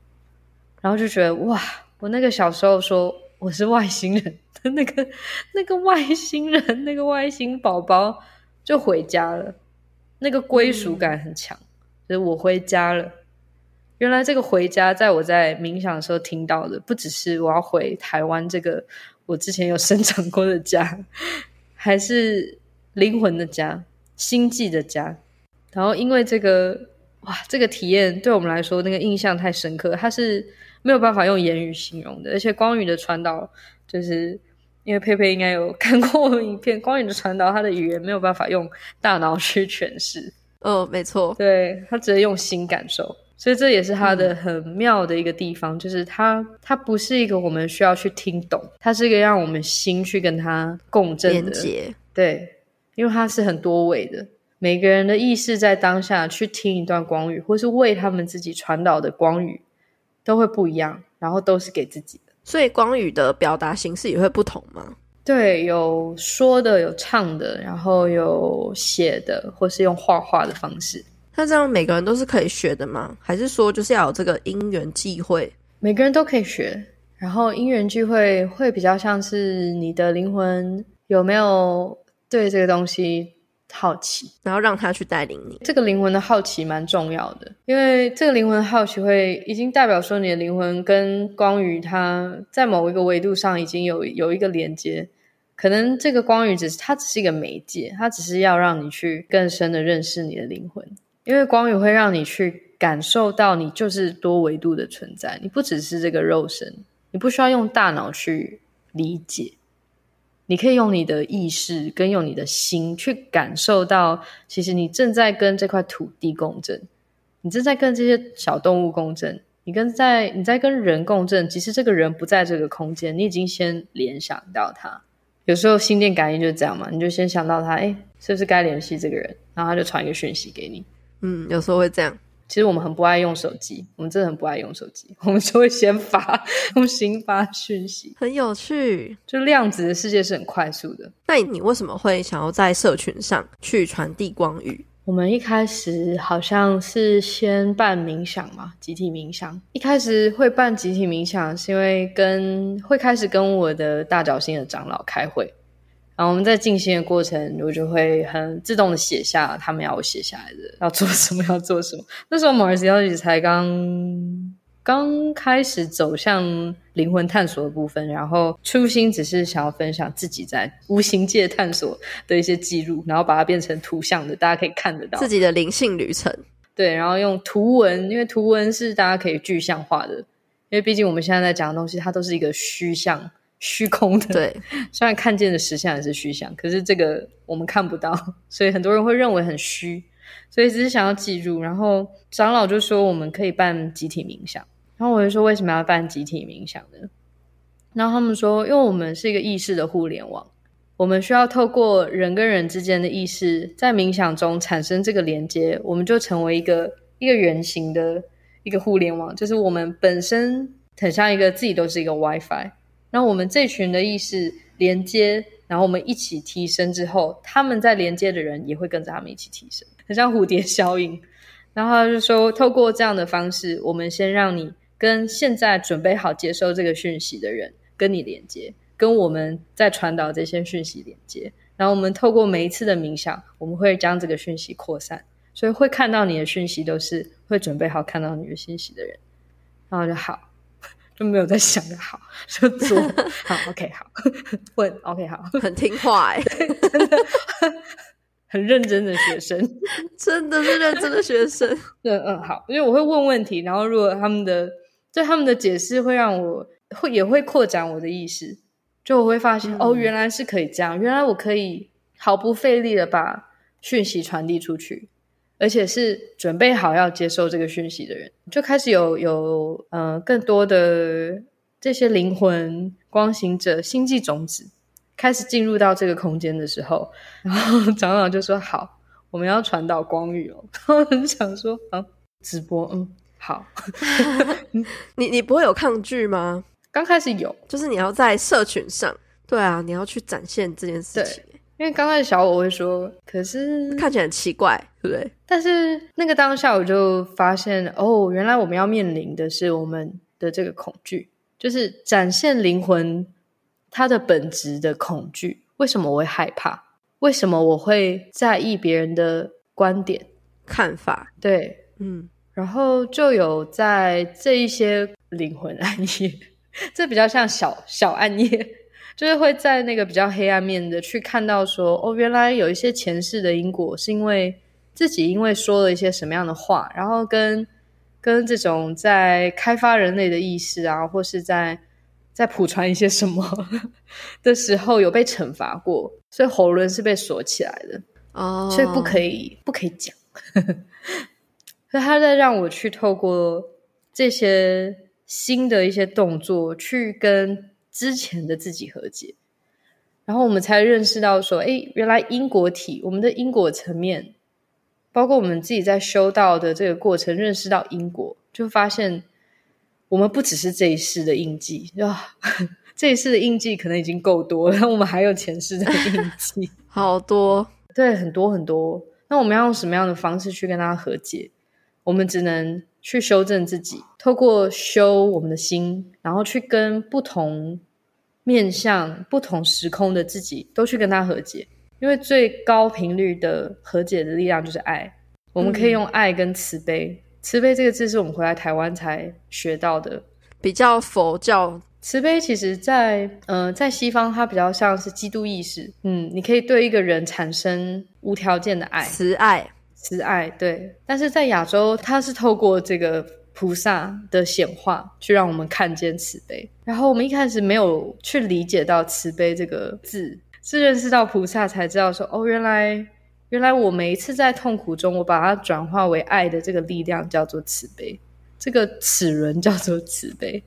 然后就觉得哇，我那个小时候说我是外星人的 (laughs) 那个那个外星人，那个外星宝宝就回家了，那个归属感很强，就是我回家了。原来这个回家，在我在冥想的时候听到的，不只是我要回台湾这个我之前有生长过的家，(laughs) 还是灵魂的家、星际的家。然后因为这个，哇，这个体验对我们来说，那个印象太深刻，它是没有办法用言语形容的。而且光语的传导，就是因为佩佩应该有看过我影片，光语的传导，他的语言没有办法用大脑去诠释。
哦，没错，
对，他只能用心感受。所以这也是它的很妙的一个地方，嗯、就是它它不是一个我们需要去听懂，它是一个让我们心去跟它共振的。对，因为它是很多维的，每个人的意识在当下去听一段光语，或是为他们自己传导的光语，都会不一样，然后都是给自己的。
所以光语的表达形式也会不同吗？
对，有说的，有唱的，然后有写的，或是用画画的方式。
那这样每个人都是可以学的吗？还是说就是要有这个因缘际会？
每个人都可以学，然后因缘聚会会比较像是你的灵魂有没有对这个东西好奇，
然后让他去带领你。
这个灵魂的好奇蛮重要的，因为这个灵魂的好奇会已经代表说你的灵魂跟光宇它在某一个维度上已经有有一个连接。可能这个光宇只是它只是一个媒介，它只是要让你去更深的认识你的灵魂。因为光宇会让你去感受到，你就是多维度的存在，你不只是这个肉身，你不需要用大脑去理解，你可以用你的意识跟用你的心去感受到，其实你正在跟这块土地共振，你正在跟这些小动物共振，你跟在你在跟人共振，其实这个人不在这个空间，你已经先联想到他。有时候心电感应就是这样嘛，你就先想到他，哎，是不是该联系这个人？然后他就传一个讯息给你。
嗯，有时候会这样。
其实我们很不爱用手机，我们真的很不爱用手机。我们就会先发用心发讯息，
很有趣。
就量子的世界是很快速的。
那你，你为什么会想要在社群上去传递光语？
我们一开始好像是先办冥想嘛，集体冥想。一开始会办集体冥想，是因为跟会开始跟我的大脚星的长老开会。然后我们在静心的过程，我就会很自动的写下他们要我写下来的，要做什么，要做什么。那时候 Mars 才刚刚开始走向灵魂探索的部分，然后初心只是想要分享自己在无形界探索的一些记录，然后把它变成图像的，大家可以看得到
自己的灵性旅程。
对，然后用图文，因为图文是大家可以具象化的，因为毕竟我们现在在讲的东西，它都是一个虚像。虚空的，
对，(laughs)
虽然看见的实相也是虚像，可是这个我们看不到，(laughs) 所以很多人会认为很虚，所以只是想要记住。然后长老就说我们可以办集体冥想，然后我就说为什么要办集体冥想呢？然后他们说，因为我们是一个意识的互联网，我们需要透过人跟人之间的意识在冥想中产生这个连接，我们就成为一个一个圆形的一个互联网，就是我们本身很像一个自己都是一个 WiFi。那我们这群的意识连接，然后我们一起提升之后，他们在连接的人也会跟着他们一起提升，很像蝴蝶效应。然后他就说，透过这样的方式，我们先让你跟现在准备好接收这个讯息的人跟你连接，跟我们在传导这些讯息连接。然后我们透过每一次的冥想，我们会将这个讯息扩散，所以会看到你的讯息都是会准备好看到你的讯息的人。然后就好。就没有在想的好，(laughs) 就做。(laughs) 好，OK，好，(laughs) 问，OK，好，
很听话哎，
真的，很认真的学生，
真的是认真的学生。
嗯，嗯，好，因为我会问问题，然后如果他们的，就他们的解释会让我会也会扩展我的意识，就我会发现、嗯、哦，原来是可以这样，原来我可以毫不费力的把讯息传递出去。而且是准备好要接受这个讯息的人，就开始有有呃更多的这些灵魂光行者、星际种子开始进入到这个空间的时候，然后长老就说：“好，我们要传导光遇哦。(laughs) 我很想说啊，直播，嗯，好。(laughs)
你你不会有抗拒吗？
刚开始有，
就是你要在社群上，对啊，你要去展现这件事情。
因为刚开始小我会说，可是
看起来很奇怪，对不对？
但是那个当下我就发现，哦，原来我们要面临的是我们的这个恐惧，就是展现灵魂它的本质的恐惧。为什么我会害怕？为什么我会在意别人的观点、
看法？
对，
嗯，
然后就有在这一些灵魂暗夜，(laughs) 这比较像小小暗夜。就是会在那个比较黑暗面的去看到说，哦，原来有一些前世的因果是因为自己因为说了一些什么样的话，然后跟跟这种在开发人类的意识啊，或是在在普传一些什么的时候有被惩罚过，所以喉轮是被锁起来的哦，oh. 所以不可以不可以讲，(laughs) 所以他在让我去透过这些新的一些动作去跟。之前的自己和解，然后我们才认识到说，哎，原来因果体，我们的因果层面，包括我们自己在修道的这个过程，认识到因果，就发现我们不只是这一世的印记，啊，(laughs) 这一世的印记可能已经够多了，我们还有前世的印记，(laughs)
好多，
对，很多很多。那我们要用什么样的方式去跟他和解？我们只能去修正自己，透过修我们的心，然后去跟不同。面向不同时空的自己，都去跟他和解，因为最高频率的和解的力量就是爱。我们可以用爱跟慈悲，嗯、慈悲这个字是我们回来台湾才学到的，
比较佛教。
慈悲其实在，在呃，在西方它比较像是基督意识。嗯，你可以对一个人产生无条件的爱，
慈爱，
慈爱，对。但是在亚洲，它是透过这个。菩萨的显化，去让我们看见慈悲。然后我们一开始没有去理解到慈悲这个字，是认识到菩萨才知道说，哦，原来原来我每一次在痛苦中，我把它转化为爱的这个力量叫做慈悲，这个齿轮叫做慈悲。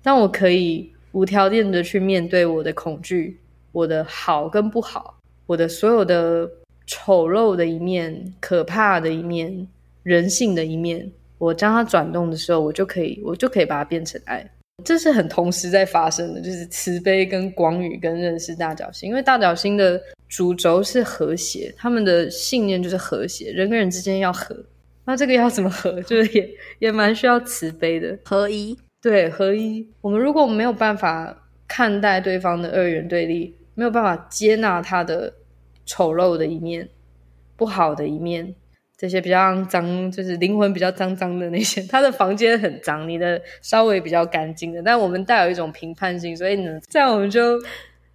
当我可以无条件的去面对我的恐惧，我的好跟不好，我的所有的丑陋的一面、可怕的一面、人性的一面。我将它转动的时候，我就可以，我就可以把它变成爱。这是很同时在发生的，就是慈悲跟光语跟认识大角星。因为大角星的主轴是和谐，他们的信念就是和谐，人跟人之间要和。那这个要怎么和？(laughs) 就是也也蛮需要慈悲的，
合一。
对，合一。我们如果没有办法看待对方的二元对立，没有办法接纳他的丑陋的一面、不好的一面。这些比较脏，就是灵魂比较脏脏的那些，(laughs) 他的房间很脏，你的稍微比较干净的。但我们带有一种评判性，所以呢，这样我们就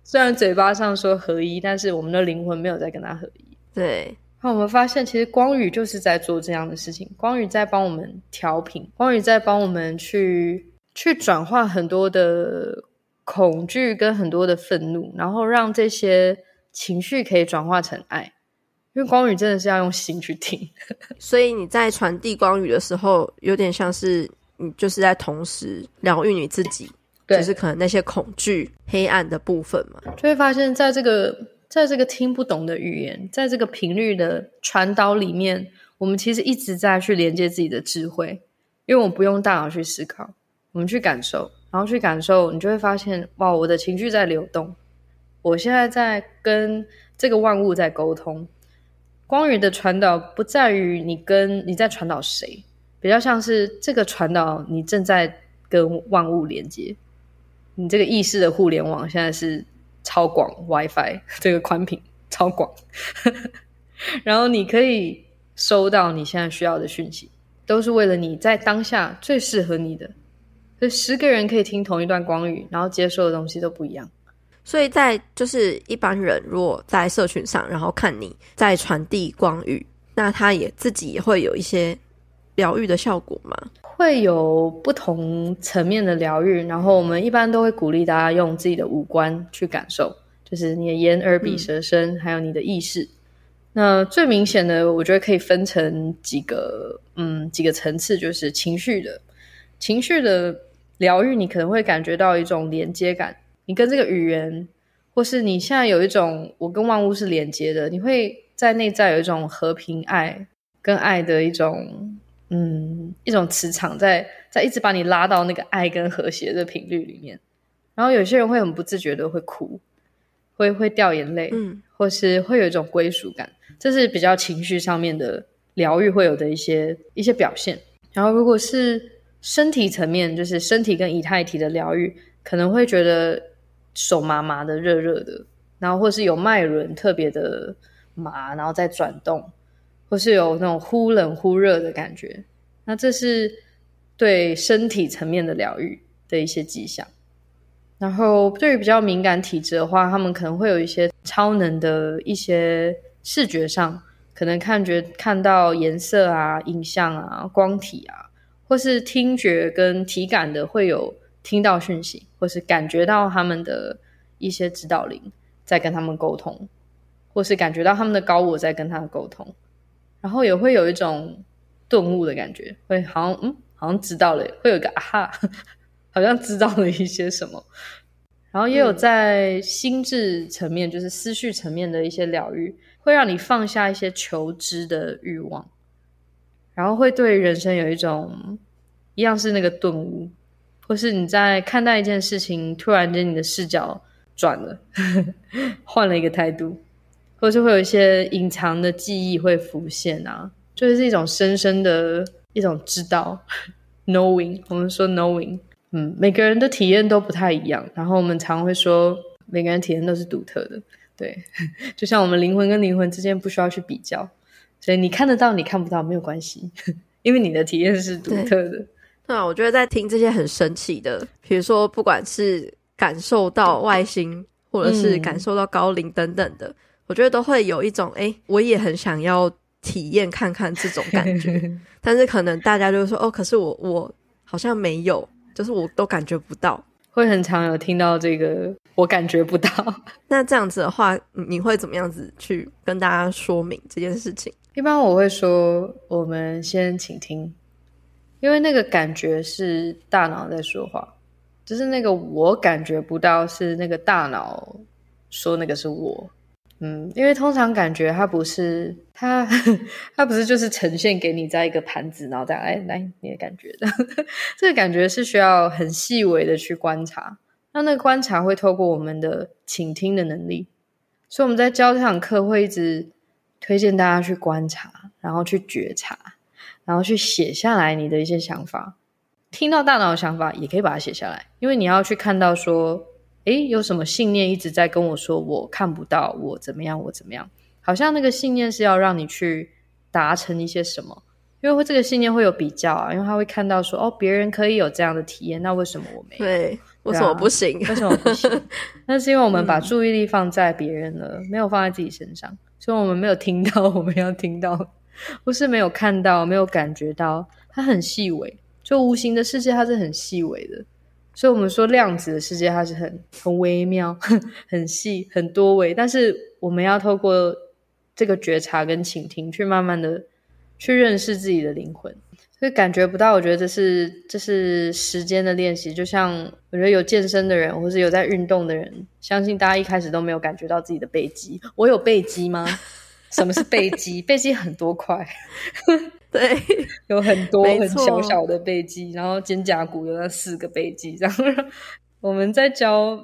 虽然嘴巴上说合一，但是我们的灵魂没有在跟他合一。
对，
那我们发现，其实光宇就是在做这样的事情，光宇在帮我们调频，光宇在帮我们去去转化很多的恐惧跟很多的愤怒，然后让这些情绪可以转化成爱。因为光语真的是要用心去听，(laughs)
所以你在传递光语的时候，有点像是你就是在同时疗愈你自己，对，就是可能那些恐惧、黑暗的部分嘛，
就会发现，在这个在这个听不懂的语言，在这个频率的传导里面，我们其实一直在去连接自己的智慧，因为我们不用大脑去思考，我们去感受，然后去感受，你就会发现，哇，我的情绪在流动，我现在在跟这个万物在沟通。光语的传导不在于你跟你在传导谁，比较像是这个传导你正在跟万物连接，你这个意识的互联网现在是超广 WiFi，(laughs) 这个宽频 (laughs) 超广，(laughs) 然后你可以收到你现在需要的讯息，都是为了你在当下最适合你的。所以十个人可以听同一段光语，然后接受的东西都不一样。
所以在就是一般人如果在社群上，然后看你在传递光语，那他也自己也会有一些疗愈的效果嘛？
会有不同层面的疗愈，然后我们一般都会鼓励大家用自己的五官去感受，就是你的眼、耳、鼻、舌、身，还有你的意识。那最明显的，我觉得可以分成几个，嗯，几个层次，就是情绪的，情绪的疗愈，你可能会感觉到一种连接感。你跟这个语言，或是你现在有一种我跟万物是连接的，你会在内在有一种和平爱跟爱的一种嗯一种磁场在在一直把你拉到那个爱跟和谐的频率里面。然后有些人会很不自觉的会哭，会会掉眼泪，嗯，或是会有一种归属感，这是比较情绪上面的疗愈会有的一些一些表现。然后如果是身体层面，就是身体跟以太体的疗愈，可能会觉得手麻麻的、热热的，然后或是有脉轮特别的麻，然后再转动，或是有那种忽冷忽热的感觉。那这是对身体层面的疗愈的一些迹象。然后，对于比较敏感体质的话，他们可能会有一些超能的一些视觉上，可能看觉看到颜色啊、影像啊、光体啊，或是听觉跟体感的会有听到讯息，或是感觉到他们的一些指导灵在跟他们沟通，或是感觉到他们的高我在跟他们沟通，然后也会有一种顿悟的感觉，会好像嗯，好像知道了，会有个啊哈。(laughs) 好像知道了一些什么，然后也有在心智层面，就是思绪层面的一些疗愈，会让你放下一些求知的欲望，然后会对人生有一种一样是那个顿悟，或是你在看待一件事情，突然间你的视角转了，(laughs) 换了一个态度，或是会有一些隐藏的记忆会浮现啊，就是一种深深的一种知道，knowing，我们说 knowing。嗯，每个人的体验都不太一样，然后我们常会说，每个人体验都是独特的，对，(laughs) 就像我们灵魂跟灵魂之间不需要去比较，所以你看得到，你看不到没有关系，(laughs) 因为你的体验是独特的。
对，啊，我觉得在听这些很神奇的，比如说不管是感受到外星，或者是感受到高龄等等的，嗯、我觉得都会有一种，哎，我也很想要体验看看这种感觉，(laughs) 但是可能大家就会说，哦，可是我我好像没有。就是我都感觉不到，
会很常有听到这个，我感觉不到。(laughs)
那这样子的话，你会怎么样子去跟大家说明这件事情？
一般我会说，我们先请听，因为那个感觉是大脑在说话，就是那个我感觉不到，是那个大脑说那个是我。嗯，因为通常感觉它不是它，(laughs) 它不是就是呈现给你在一个盘子，然后再来来你的感觉的，(laughs) 这个感觉是需要很细微的去观察。那那个观察会透过我们的倾听的能力，所以我们在教这堂课会一直推荐大家去观察，然后去觉察，然后去写下来你的一些想法。听到大脑的想法也可以把它写下来，因为你要去看到说。诶，有什么信念一直在跟我说，我看不到，我怎么样，我怎么样？好像那个信念是要让你去达成一些什么，因为这个信念会有比较啊，因为他会看到说，哦，别人可以有这样的体验，那为什么我没有？
对，为什么不行？
为什么不行？(laughs) 那是因为我们把注意力放在别人了，嗯，没有放在自己身上，所以我们没有听到我们要听到，不是没有看到，没有感觉到，它很细微，就无形的世界，它是很细微的。所以，我们说量子的世界，它是很很微妙、(laughs) 很细、很多维。但是，我们要透过这个觉察跟倾听，去慢慢的去认识自己的灵魂。所以，感觉不到，我觉得这是这是时间的练习。就像我觉得有健身的人，或是有在运动的人，相信大家一开始都没有感觉到自己的背肌。我有背肌吗？什么是背肌？背肌很多块。(laughs)
对，
有很多很小小的背肌，然后肩胛骨有那四个背肌，然 (laughs) 后我们在教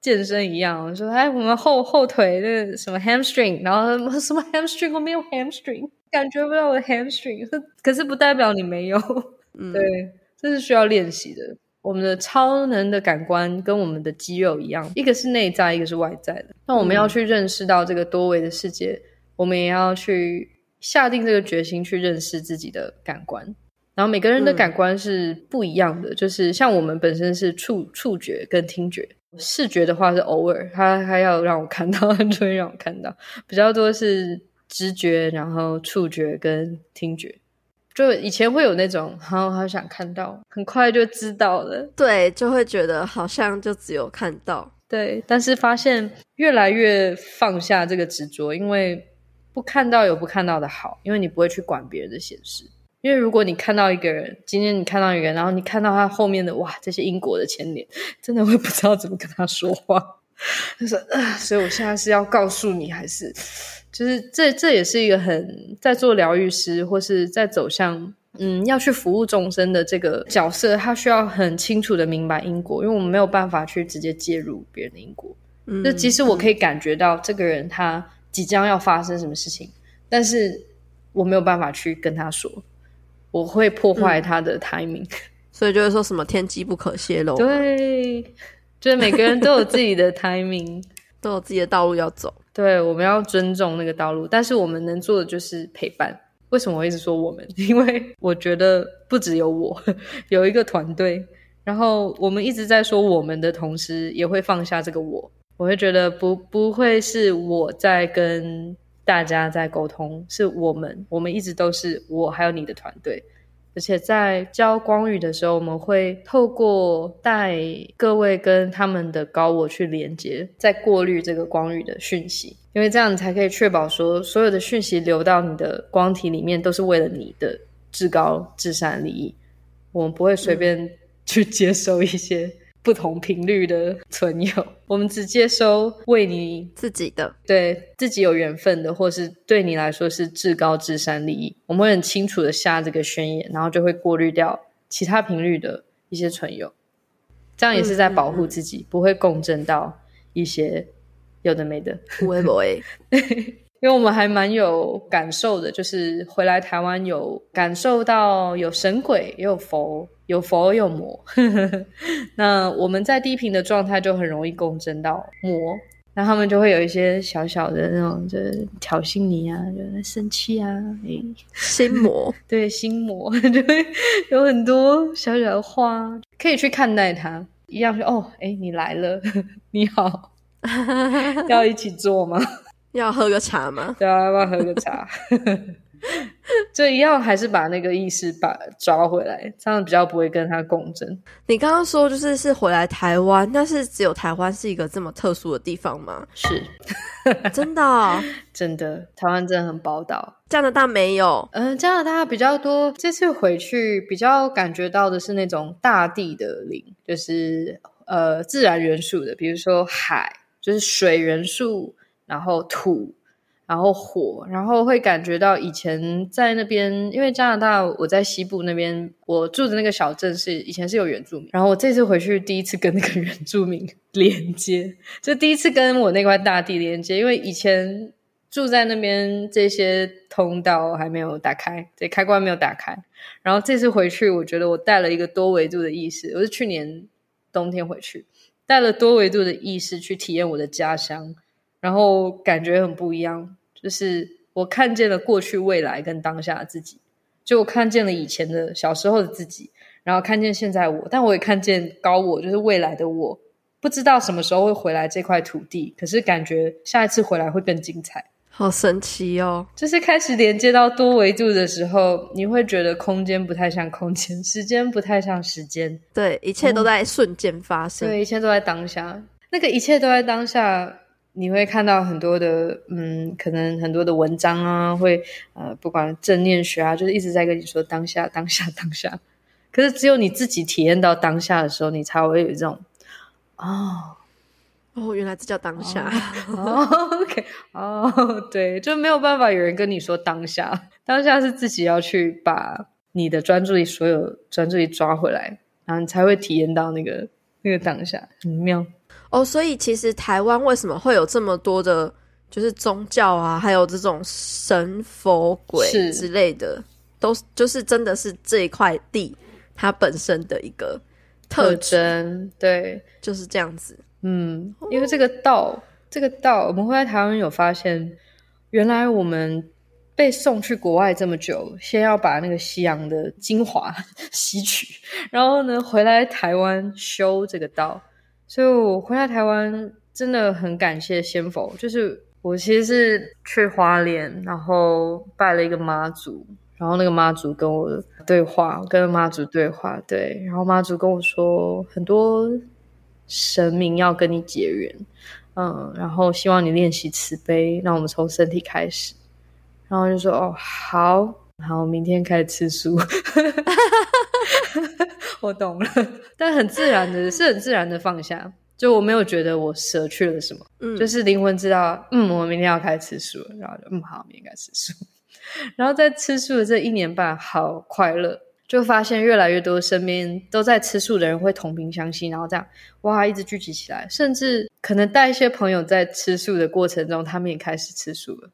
健身一样，说哎，我们后后腿那什么 hamstring，然后什么 hamstring，我没有 hamstring，感觉不到我的 hamstring，(laughs) 可是不代表你没有，嗯，对，这是需要练习的。我们的超能的感官跟我们的肌肉一样，一个是内在，一个是外在的。那我们要去认识到这个多维的世界，嗯，我们也要去。下定这个决心去认识自己的感官，然后每个人的感官是不一样的。嗯、就是像我们本身是触触觉跟听觉，视觉的话是偶尔，他他要让我看到，(laughs) 他就会让我看到。比较多是直觉，然后触觉跟听觉。就以前会有那种，好好想看到，很快就知道了。
对，就会觉得好像就只有看到。
对，但是发现越来越放下这个执着，因为。不看到有不看到的好，因为你不会去管别人的闲事。因为如果你看到一个人，今天你看到一个人，然后你看到他后面的哇，这些因果的牵连，真的会不知道怎么跟他说话。(laughs) 就是：“啊、呃，所以我现在是要告诉你，还是就是这这也是一个很在做疗愈师或是在走向嗯要去服务众生的这个角色，他需要很清楚的明白因果，因为我们没有办法去直接介入别人的因果。嗯，就即使我可以感觉到这个人他即将要发生什么事情，但是我没有办法去跟他说，我会破坏他的 timing。嗯 (laughs) ”
所以就是说什么天机不可泄露，
对，就是每个人都有自己的 (laughs) timing，
都有自己的道路要走。
对，我们要尊重那个道路，但是我们能做的就是陪伴。为什么我一直说我们？(laughs) 因为我觉得不只有我，有一个团队，然后我们一直在说我们的同时，也会放下这个我。我会觉得不不会是我在跟大家在沟通，是我们，我们一直都是我还有你的团队。而且在教光语的时候，我们会透过带各位跟他们的高我去连接，再过滤这个光语的讯息，因为这样才可以确保说，所有的讯息流到你的光体里面，都是为了你的至高至善利益。我们不会随便去接收一些。不同频率的存有，我们只接收为你
自己的，
对自己有缘分的，或是对你来说是至高至善利益。我们会很清楚的下这个宣言，然后就会过滤掉其他频率的一些存有，这样也是在保护自己，嗯嗯嗯，不会共振到一些有的没的。
不会不会。(laughs) (laughs) (laughs)
因为我们还蛮有感受的，就是回来台湾有感受到有神鬼，也有佛，有佛有魔。(laughs) 那我们在低频的状态就很容易共振到魔，那他们就会有一些小小的那种，就是挑衅你啊，就生气啊，哎，(laughs)
心魔，
对，心魔就会有很多小小的话，可以去看待它，一样说哦，哎，你来了，(laughs) 你好，要一起做吗？
要喝个茶吗？(laughs)
对啊，要不要喝个茶？(laughs) 就一样，还是把那个意识把抓回来，这样比较不会跟他共振。
你刚刚说就是是回来台湾，但是只有台湾是一个这么特殊的地方吗？
是，(laughs)
真的哦，
真的，台湾真的很宝岛。
加拿大没有，
嗯、呃，加拿大比较多。这次回去比较感觉到的是那种大地的灵，就是呃自然元素的，比如说海，就是水元素。然后土，然后火，然后会感觉到以前在那边，因为加拿大我在西部那边，我住的那个小镇是以前是有原住民，然后我这次回去第一次跟那个原住民 (laughs) 连接，就第一次跟我那块大地连接，因为以前住在那边这些通道还没有打开，这开关没有打开，然后这次回去，我觉得我带了一个多维度的意识，我是去年冬天回去，带了多维度的意识去体验我的家乡。然后感觉很不一样，就是我看见了过去、未来跟当下的自己，就我看见了以前的小时候的自己，然后看见现在我，但我也看见高我，就是未来的我，不知道什么时候会回来这块土地，可是感觉下一次回来会更精彩，
好神奇哦！
就是开始连接到多维度的时候，你会觉得空间不太像空间，时间不太像时间，
对，一切都在瞬间发生，
嗯，对，一切都在当下，那个一切都在当下。你会看到很多的，嗯，可能很多的文章啊，会呃，不管正念学啊，就是一直在跟你说当下，当下，当下。可是只有你自己体验到当下的时候，你才会有这种，哦，
哦，原来这叫当下。
哦，OK，哦，对，就没有办法有人跟你说当下，当下是自己要去把你的专注力，所有专注力抓回来，然后你才会体验到那个那个当下，很妙。
哦，所以其实台湾为什么会有这么多的，就是宗教啊，还有这种神佛鬼之类的，是都就是真的是这一块地它本身的一个特征，
对，
就是这样子。
嗯，因为这个道，这个道，我们会在台湾有发现，原来我们被送去国外这么久，先要把那个西洋的精华 (laughs) 吸取，然后呢，回来台湾修这个道。所以我回来台湾真的很感谢仙佛，就是我其实是去花莲，然后拜了一个妈祖，然后那个妈祖跟我对话，跟妈祖对话，对，然后妈祖跟我说很多神明要跟你结缘，嗯，然后希望你练习慈悲，让我们从身体开始，然后就说哦好，好，明天开始吃素。(laughs) (laughs) 我懂了，但很自然的，是很自然的放下，就我没有觉得我舍去了什么，嗯，就是灵魂知道，嗯，我明天要开始吃素了，然后就嗯好，明天开始吃素。(laughs) 然后在吃素的这一年半，好快乐，就发现越来越多身边都在吃素的人会同频相吸，然后这样哇，一直聚集起来，甚至可能带一些朋友在吃素的过程中，他们也开始吃素了，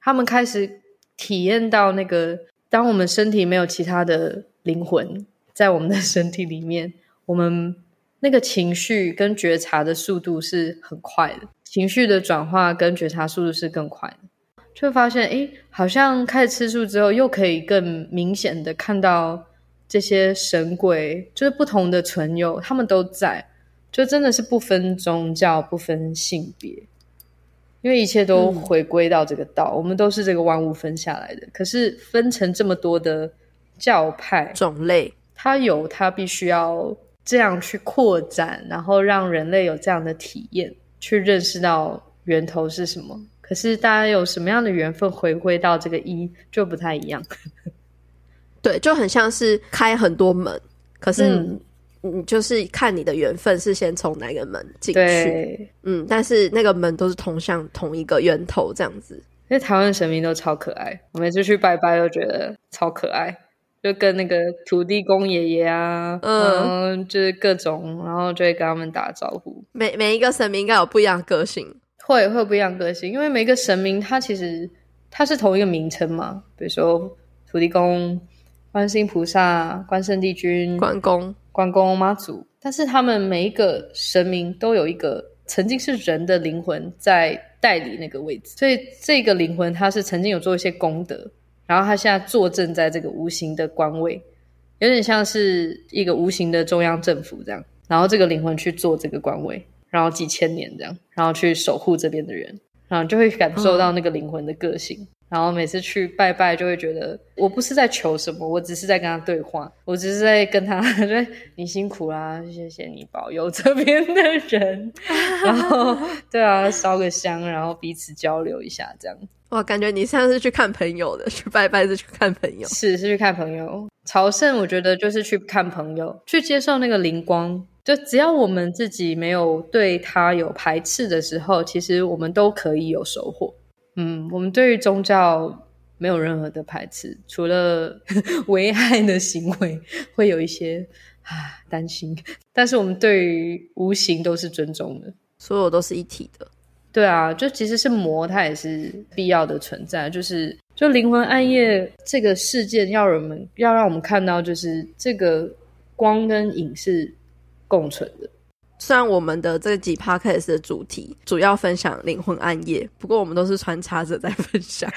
他们开始体验到那个，当我们身体没有其他的灵魂在我们的身体里面，我们。那个情绪跟觉察的速度是很快的，情绪的转化跟觉察速度是更快的，就发现诶，好像开始吃素之后，又可以更明显的看到这些神鬼，就是不同的存有，他们都在，就真的是不分宗教、不分性别，因为一切都回归到这个道，嗯，我们都是这个万物分下来的。可是分成这么多的教派
种类，
它有它必须要。这样去扩展，然后让人类有这样的体验，去认识到源头是什么。可是大家有什么样的缘分回归到这个一，就不太一样。
对，就很像是开很多门，可是你，嗯，就是看你的缘分是先从哪个门进去。嗯，但是那个门都是通向同一个源头，这样子。
因为台湾神明都超可爱，我每次去拜拜都觉得超可爱。就跟那个土地公爷爷啊，嗯，就是各种，然后就会跟他们打招呼。
每每一个神明应该有不一样的个性，
会会不一样个性，因为每个神明他其实他是同一个名称嘛，比如说土地公、观世音菩萨、关圣帝君、
关公、
关公妈祖，但是他们每一个神明都有一个曾经是人的灵魂在代理那个位置，所以这个灵魂他是曾经有做一些功德。然后他现在坐镇在这个无形的官位，有点像是一个无形的中央政府这样。然后这个灵魂去做这个官位，然后几千年这样，然后去守护这边的人，然后就会感受到那个灵魂的个性。嗯。然后每次去拜拜，就会觉得我不是在求什么，我只是在跟他对话，我只是在跟他 (laughs) 说你辛苦啦，谢谢你保佑这边的人。然后 (laughs) 对啊，烧个香，然后彼此交流一下这样。
哇，感觉你像是去看朋友的，去拜拜是去看朋友，
是是去看朋友。朝圣我觉得就是去看朋友，去接受那个灵光。就只要我们自己没有对他有排斥的时候，其实我们都可以有收获。嗯，我们对于宗教没有任何的排斥，除了 (laughs) 危害的行为会有一些啊担心，但是我们对于无形都是尊重的，
所有都是一体的。
对啊，就其实是魔，它也是必要的存在。就是，就灵魂暗夜这个事件，要人们要让我们看到，就是这个光跟影是共存的。
虽然我们的这几 podcast 的主题主要分享灵魂暗夜，不过我们都是穿插着在分享。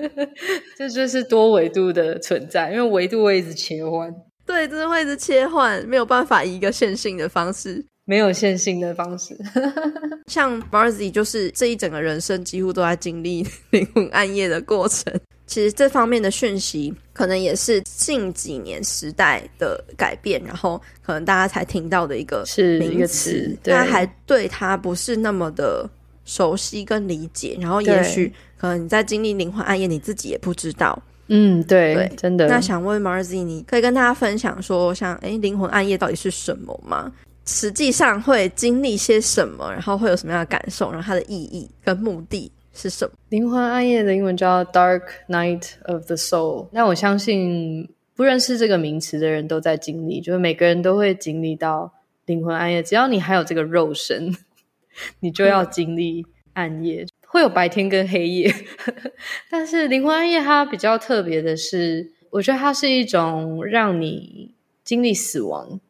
(laughs)
这就是多维度的存在，因为维度会一直切换。
对，真的会一直切换，没有办法以一个线性的方式。
没有线性的方式，(laughs)
像 Marzi 就是这一整个人生几乎都在经历灵魂暗夜的过程。其实这方面的讯息，可能也是近几年时代的改变，然后可能大家才听到的一个
是名词，
大家还对他不是那么的熟悉跟理解，然后也许可能你在经历灵魂暗夜，你自己也不知道。
嗯，对，对，真的。
那想问 Marzi，你可以跟大家分享说，像哎，灵魂暗夜到底是什么吗？实际上会经历些什么，然后会有什么样的感受，然后它的意义跟目的是什么？
灵魂暗夜的英文叫 Dark Night of the Soul。那我相信不认识这个名词的人都在经历，就是每个人都会经历到灵魂暗夜。只要你还有这个肉身，(laughs) 你就要经历暗夜，嗯、会有白天跟黑夜。(laughs) 但是灵魂暗夜它比较特别的是，我觉得它是一种让你经历死亡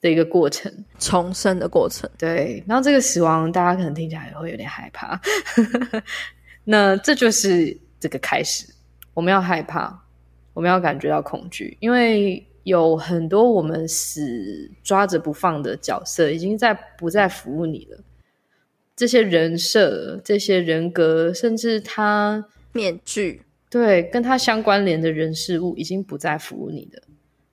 的一个过程，
重生的过程。
对，然后这个死亡，大家可能听起来也会有点害怕。(laughs) 那这就是这个开始，我们要害怕，我们要感觉到恐惧，因为有很多我们死抓着不放的角色，已经在不再服务你了。这些人设、这些人格，甚至他
面具，
对，跟他相关联的人事物，已经不再服务你的，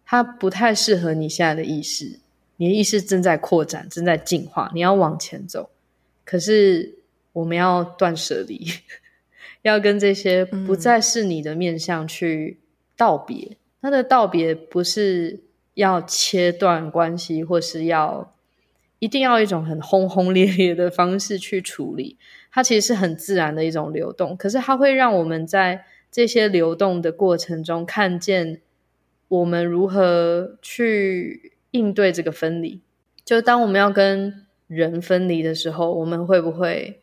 他不太适合你现在的意识。你的意识正在扩展，正在进化，你要往前走。可是我们要断舍离，(laughs) 要跟这些不再是你的面向去道别。他、嗯、的道别不是要切断关系，或是要一定要一种很轰轰烈烈的方式去处理，它其实是很自然的一种流动。可是它会让我们在这些流动的过程中，看见我们如何去应对这个分离。就当我们要跟人分离的时候，我们会不会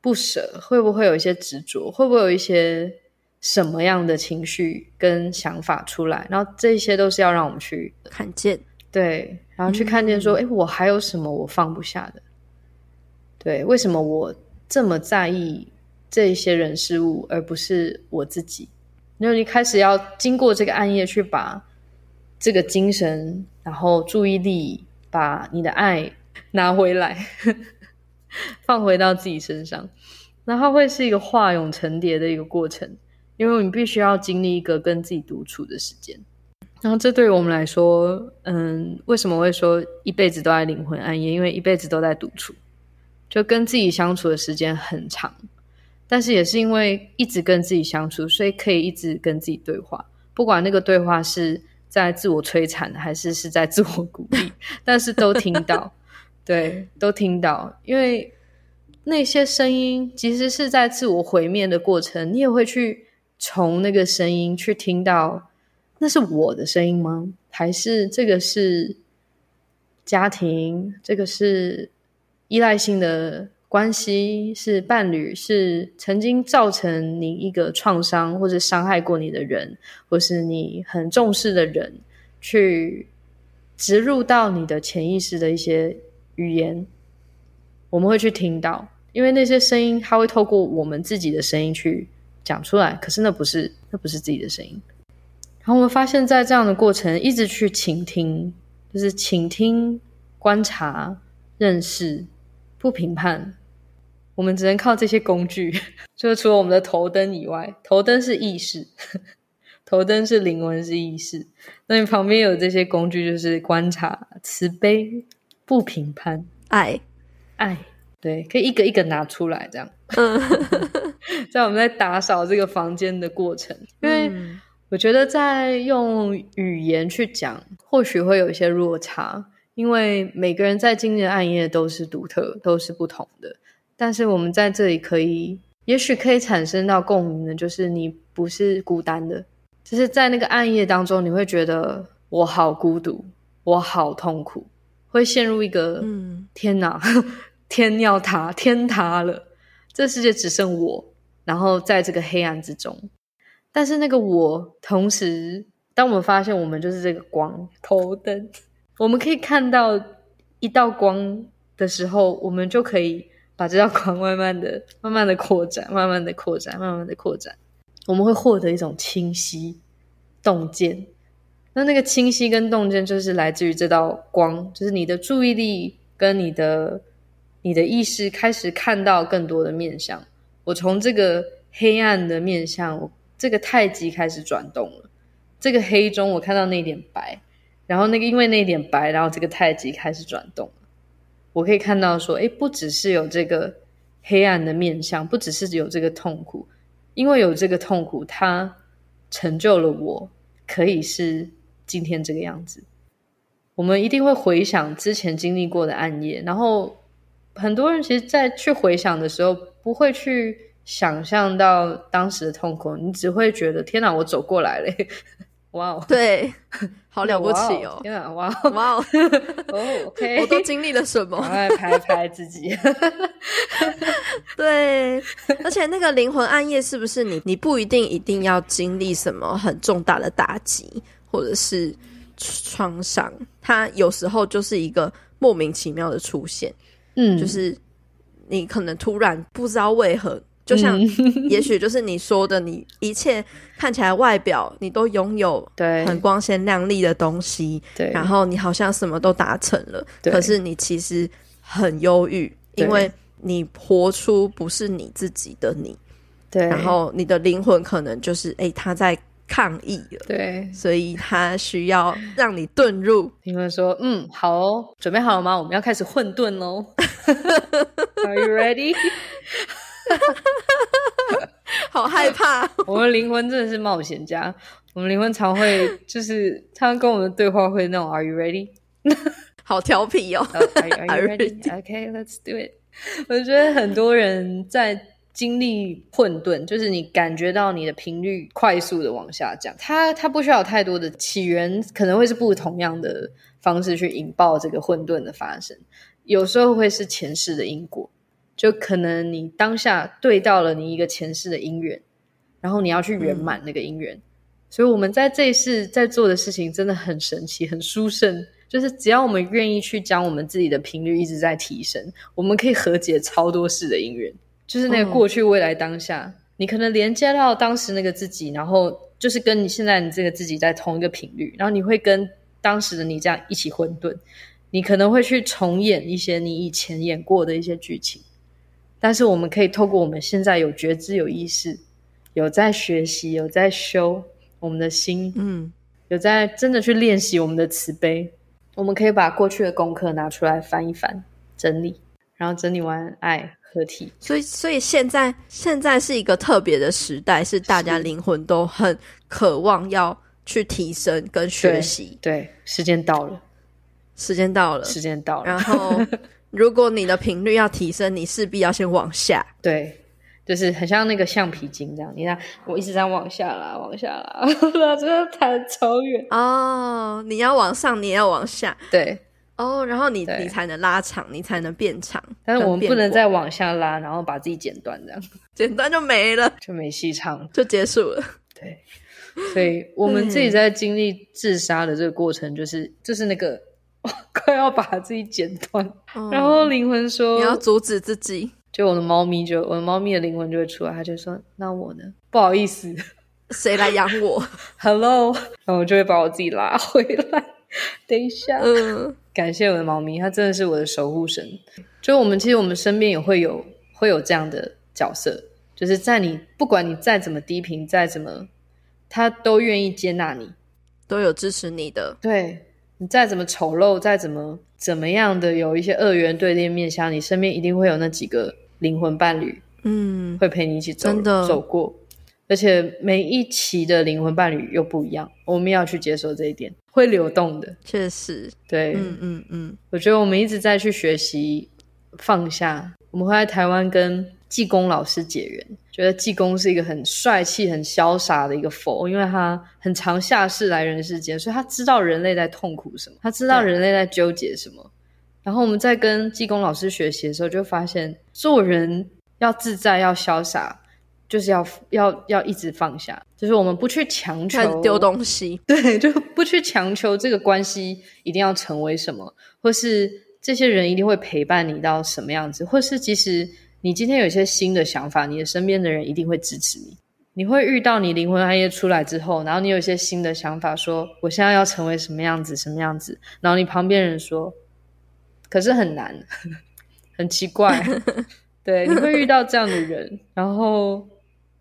不舍？会不会有一些执着？会不会有一些什么样的情绪跟想法出来？然后这些都是要让我们去
看见。
对，然后去看见说，哎、嗯，我还有什么我放不下的？对，为什么我这么在意这些人事物，而不是我自己？然后你开始要经过这个暗夜，去把这个精神，然后注意力，把你的爱拿回来，(laughs) 放回到自己身上，那它会是一个化蛹成蝶的一个过程，因为你必须要经历一个跟自己独处的时间。然后，这对于我们来说，嗯，为什么会说一辈子都在灵魂暗夜？因为一辈子都在独处，就跟自己相处的时间很长。但是，也是因为一直跟自己相处，所以可以一直跟自己对话。不管那个对话是在自我摧残，还是是在自我鼓励，(laughs) 但是都听到，对，都听到。因为那些声音，其实是在自我毁灭的过程，你也会去从那个声音去听到。那是我的声音吗？还是这个是家庭？这个是依赖性的关系？是伴侣？是曾经造成你一个创伤或者伤害过你的人，或是你很重视的人，去植入到你的潜意识的一些语言，我们会去听到，因为那些声音，它会透过我们自己的声音去讲出来。可是那不是，那不是自己的声音。然后我们发现，在这样的过程，一直去倾听，就是倾听、观察、认识，不评判。我们只能靠这些工具，(laughs) 就是除了我们的头灯以外，头灯是意识，(laughs) 头灯是灵魂，是意识。那你旁边有这些工具，就是观察、慈悲、不评判、
爱、
爱。对，可以一个一个拿出来，这样。(laughs) 在我们在打扫这个房间的过程，因为。嗯我觉得在用语言去讲，或许会有一些落差，因为每个人在经历的暗夜都是独特，都是不同的。但是我们在这里可以，也许可以产生到共鸣的，就是你不是孤单的，就是在那个暗夜当中，你会觉得我好孤独，我好痛苦，会陷入一个嗯，天哪，(laughs) 天要塌，天塌了，这世界只剩我，然后在这个黑暗之中。但是那个我，同时，当我们发现我们就是这个光头灯，我们可以看到一道光的时候，我们就可以把这道光慢慢的、慢慢的扩展，慢慢的扩展，慢慢的扩展。我们会获得一种清晰、洞见。那那个清晰跟洞见，就是来自于这道光，就是你的注意力跟你的、你的意识开始看到更多的面向。我从这个黑暗的面向。这个太极开始转动了，这个黑中我看到那点白，然后那个因为那点白，然后这个太极开始转动。我可以看到说，诶，不只是有这个黑暗的面相，不只是有这个痛苦，因为有这个痛苦，它成就了我可以是今天这个样子。我们一定会回想之前经历过的暗夜，然后很多人其实，在去回想的时候，不会去。想象到当时的痛苦，你只会觉得天哪，我走过来了，哇哦，
对，(laughs) 好了不起哦，
天啊，哇哦，哇哦，(laughs) 哦，OK，(laughs)
我都经历了什么？
来拍拍自己，
对，而且那个灵魂暗夜是不是你？你不一定一定要经历什么很重大的打击或者是创伤，它有时候就是一个莫名其妙的出现，嗯，就是你可能突然不知道为何。就像，也许就是你说的，你一切看起来外表你都拥有对很光鲜亮丽的东西，对，然后你好像什么都达成了，可是你其实很忧郁，因为你活出不是你自己的你，对，然后你的灵魂可能就是哎，他在抗议了，对，所以他需要让你遁入。
灵魂说：“嗯，好哦，准备好了吗？我们要开始混沌喽。(laughs) Are you ready？” (laughs)
好害怕！(laughs)
我们灵魂真的是冒险家。我们灵魂常会就是常常跟我们的对话会那种 “Are you ready？” (laughs)
好调皮哦。
oh, are, you, are you ready? Okay, let's do it. 我觉得很多人在经历混沌，就是你感觉到你的频率快速的往下降，它它不需要有太多的起源，可能会是不同样的方式去引爆这个混沌的发生。有时候会是前世的因果，就可能你当下对到了你一个前世的姻缘，然后你要去圆满那个姻缘。嗯、所以我们在这一世在做的事情真的很神奇，很殊胜。就是只要我们愿意去将我们自己的频率一直在提升，我们可以和解超多世的姻缘。就是那个过去、未来、当下，嗯、你可能连接到当时那个自己，然后就是跟你现在你这个自己在同一个频率，然后你会跟当时的你这样一起混沌。你可能会去重演一些你以前演过的一些剧情，但是我们可以透过我们现在有觉知、有意识、有在学习、有在修我们的心，嗯，有在真的去练习我们的慈悲。我们可以把过去的功课拿出来翻一翻，整理，然后整理完爱合体。
所以，所以现在现在是一个特别的时代，是大家灵魂都很渴望要去提升跟学习。
对，对，时间到了，
时间到了，
时间到了。
然后，如果你的频率要提升，你势必要先往下。
对。就是很像那个橡皮筋这样，你看我一直在往下拉，往下拉，(laughs) 真的弹超远
哦。你要往上，你也要往下，
对
哦，然后你你才能拉长，你才能变长。
但是我们不能再往下拉，然后把自己剪断，这样 (laughs)
剪断就没了，
就没戏唱，
就结束了。
对，所以我们自己在经历自杀的这个过程，就是就是那个 (laughs) 快要把自己剪断，哦、然后灵魂说
你要阻止自己。
就我的猫咪就，就我的猫咪的灵魂就会出来，他就说：“那我呢？不好意思，
谁来养我？(laughs)
”Hello，然后我就会把我自己拉回来。(laughs) 等一下，嗯，感谢我的猫咪，它真的是我的守护神。就我们其实我们身边也会有会有这样的角色，就是在你不管你再怎么低频，再怎么，他都愿意接纳你，
都有支持你的。
对，你再怎么丑陋，再怎么怎么样的有一些二元对立面相，你身边一定会有那几个。灵魂伴侣，嗯，会陪你一起走，真的走过，而且每一期的灵魂伴侣又不一样，我们要去接受这一点，会流动的，
确实，
对，嗯嗯嗯，我觉得我们一直在去学习放下。我们会在台湾跟济公老师结缘，觉得济公是一个很帅气、很潇洒的一个佛，因为他很常下世来人世间，所以他知道人类在痛苦什么，他知道人类在纠结什么。然后我们在跟济公老师学习的时候，就发现做人要自在，要潇洒，就是要要要一直放下，就是我们不去强求
丢东西，(laughs)
对，就不去强求这个关系一定要成为什么，或是这些人一定会陪伴你到什么样子，或是即使你今天有一些新的想法，你的身边的人一定会支持你。你会遇到你灵魂暗夜出来之后，然后你有一些新的想法，说我现在要成为什么样子，什么样子，然后你旁边人说。可是很难，(laughs) 很奇怪，(laughs) 对，你会遇到这样的人，然后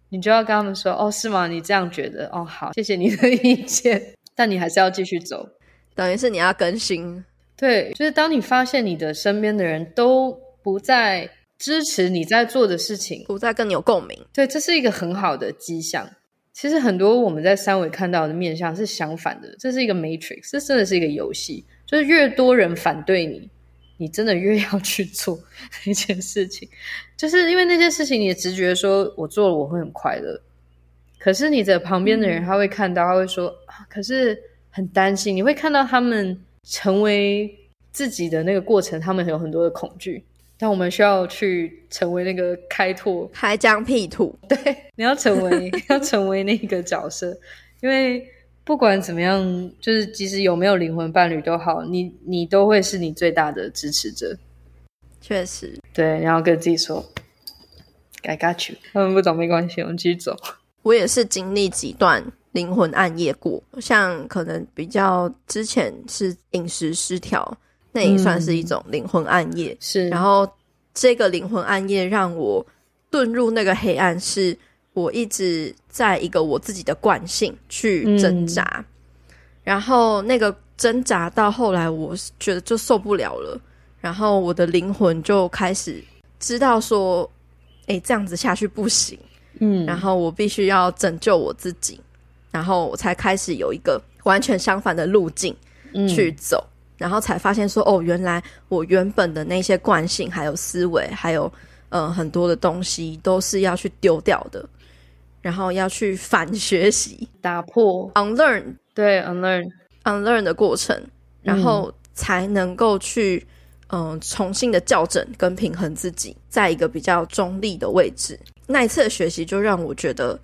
你就要跟他们说：“哦，是吗？你这样觉得？哦，好，谢谢你的意见。”但你还是要继续走，
等于是你要更新。
对，就是当你发现你的身边的人都不再支持你在做的事情，
不再跟你有共鸣，
对，这是一个很好的迹象。其实很多我们在三维看到的面相是相反的，这是一个 matrix，这真的是一个游戏，就是越多人反对你。你真的越要去做一件事情，就是因为那件事情，你的直觉说我做了我会很快乐，可是你的旁边的人他会看到，他会说啊，可是很担心。你会看到他们成为自己的那个过程，他们有很多的恐惧，但我们需要去成为那个开拓，
开疆辟土。(laughs)
对，你要成为 (laughs) 要成为那个角色，因为。不管怎么样，就是即使有没有灵魂伴侣都好，你你都会是你最大的支持者。
确实，
对，然后跟自己说，I got you。他们不懂没关系，我们继续走。
我也是经历几段灵魂暗夜过，像可能比较之前是饮食失调，那也算是一种灵魂暗夜。
嗯、是，
然后这个灵魂暗夜让我遁入那个黑暗是。我一直在一个我自己的惯性去挣扎，嗯、然后那个挣扎到后来，我觉得就受不了了，然后我的灵魂就开始知道说，诶，这样子下去不行，嗯，然后我必须要拯救我自己，然后我才开始有一个完全相反的路径去走，然后才发现说，哦，原来我原本的那些惯性，还有思维，还有呃很多的东西，都是要去丢掉的，然后要去反学习、
打破、
unlearn，
对，unlearn、
unlearn 的过程，然后才能够去嗯、呃、重新的校正跟平衡自己，在一个比较中立的位置。那一次的学习就让我觉得，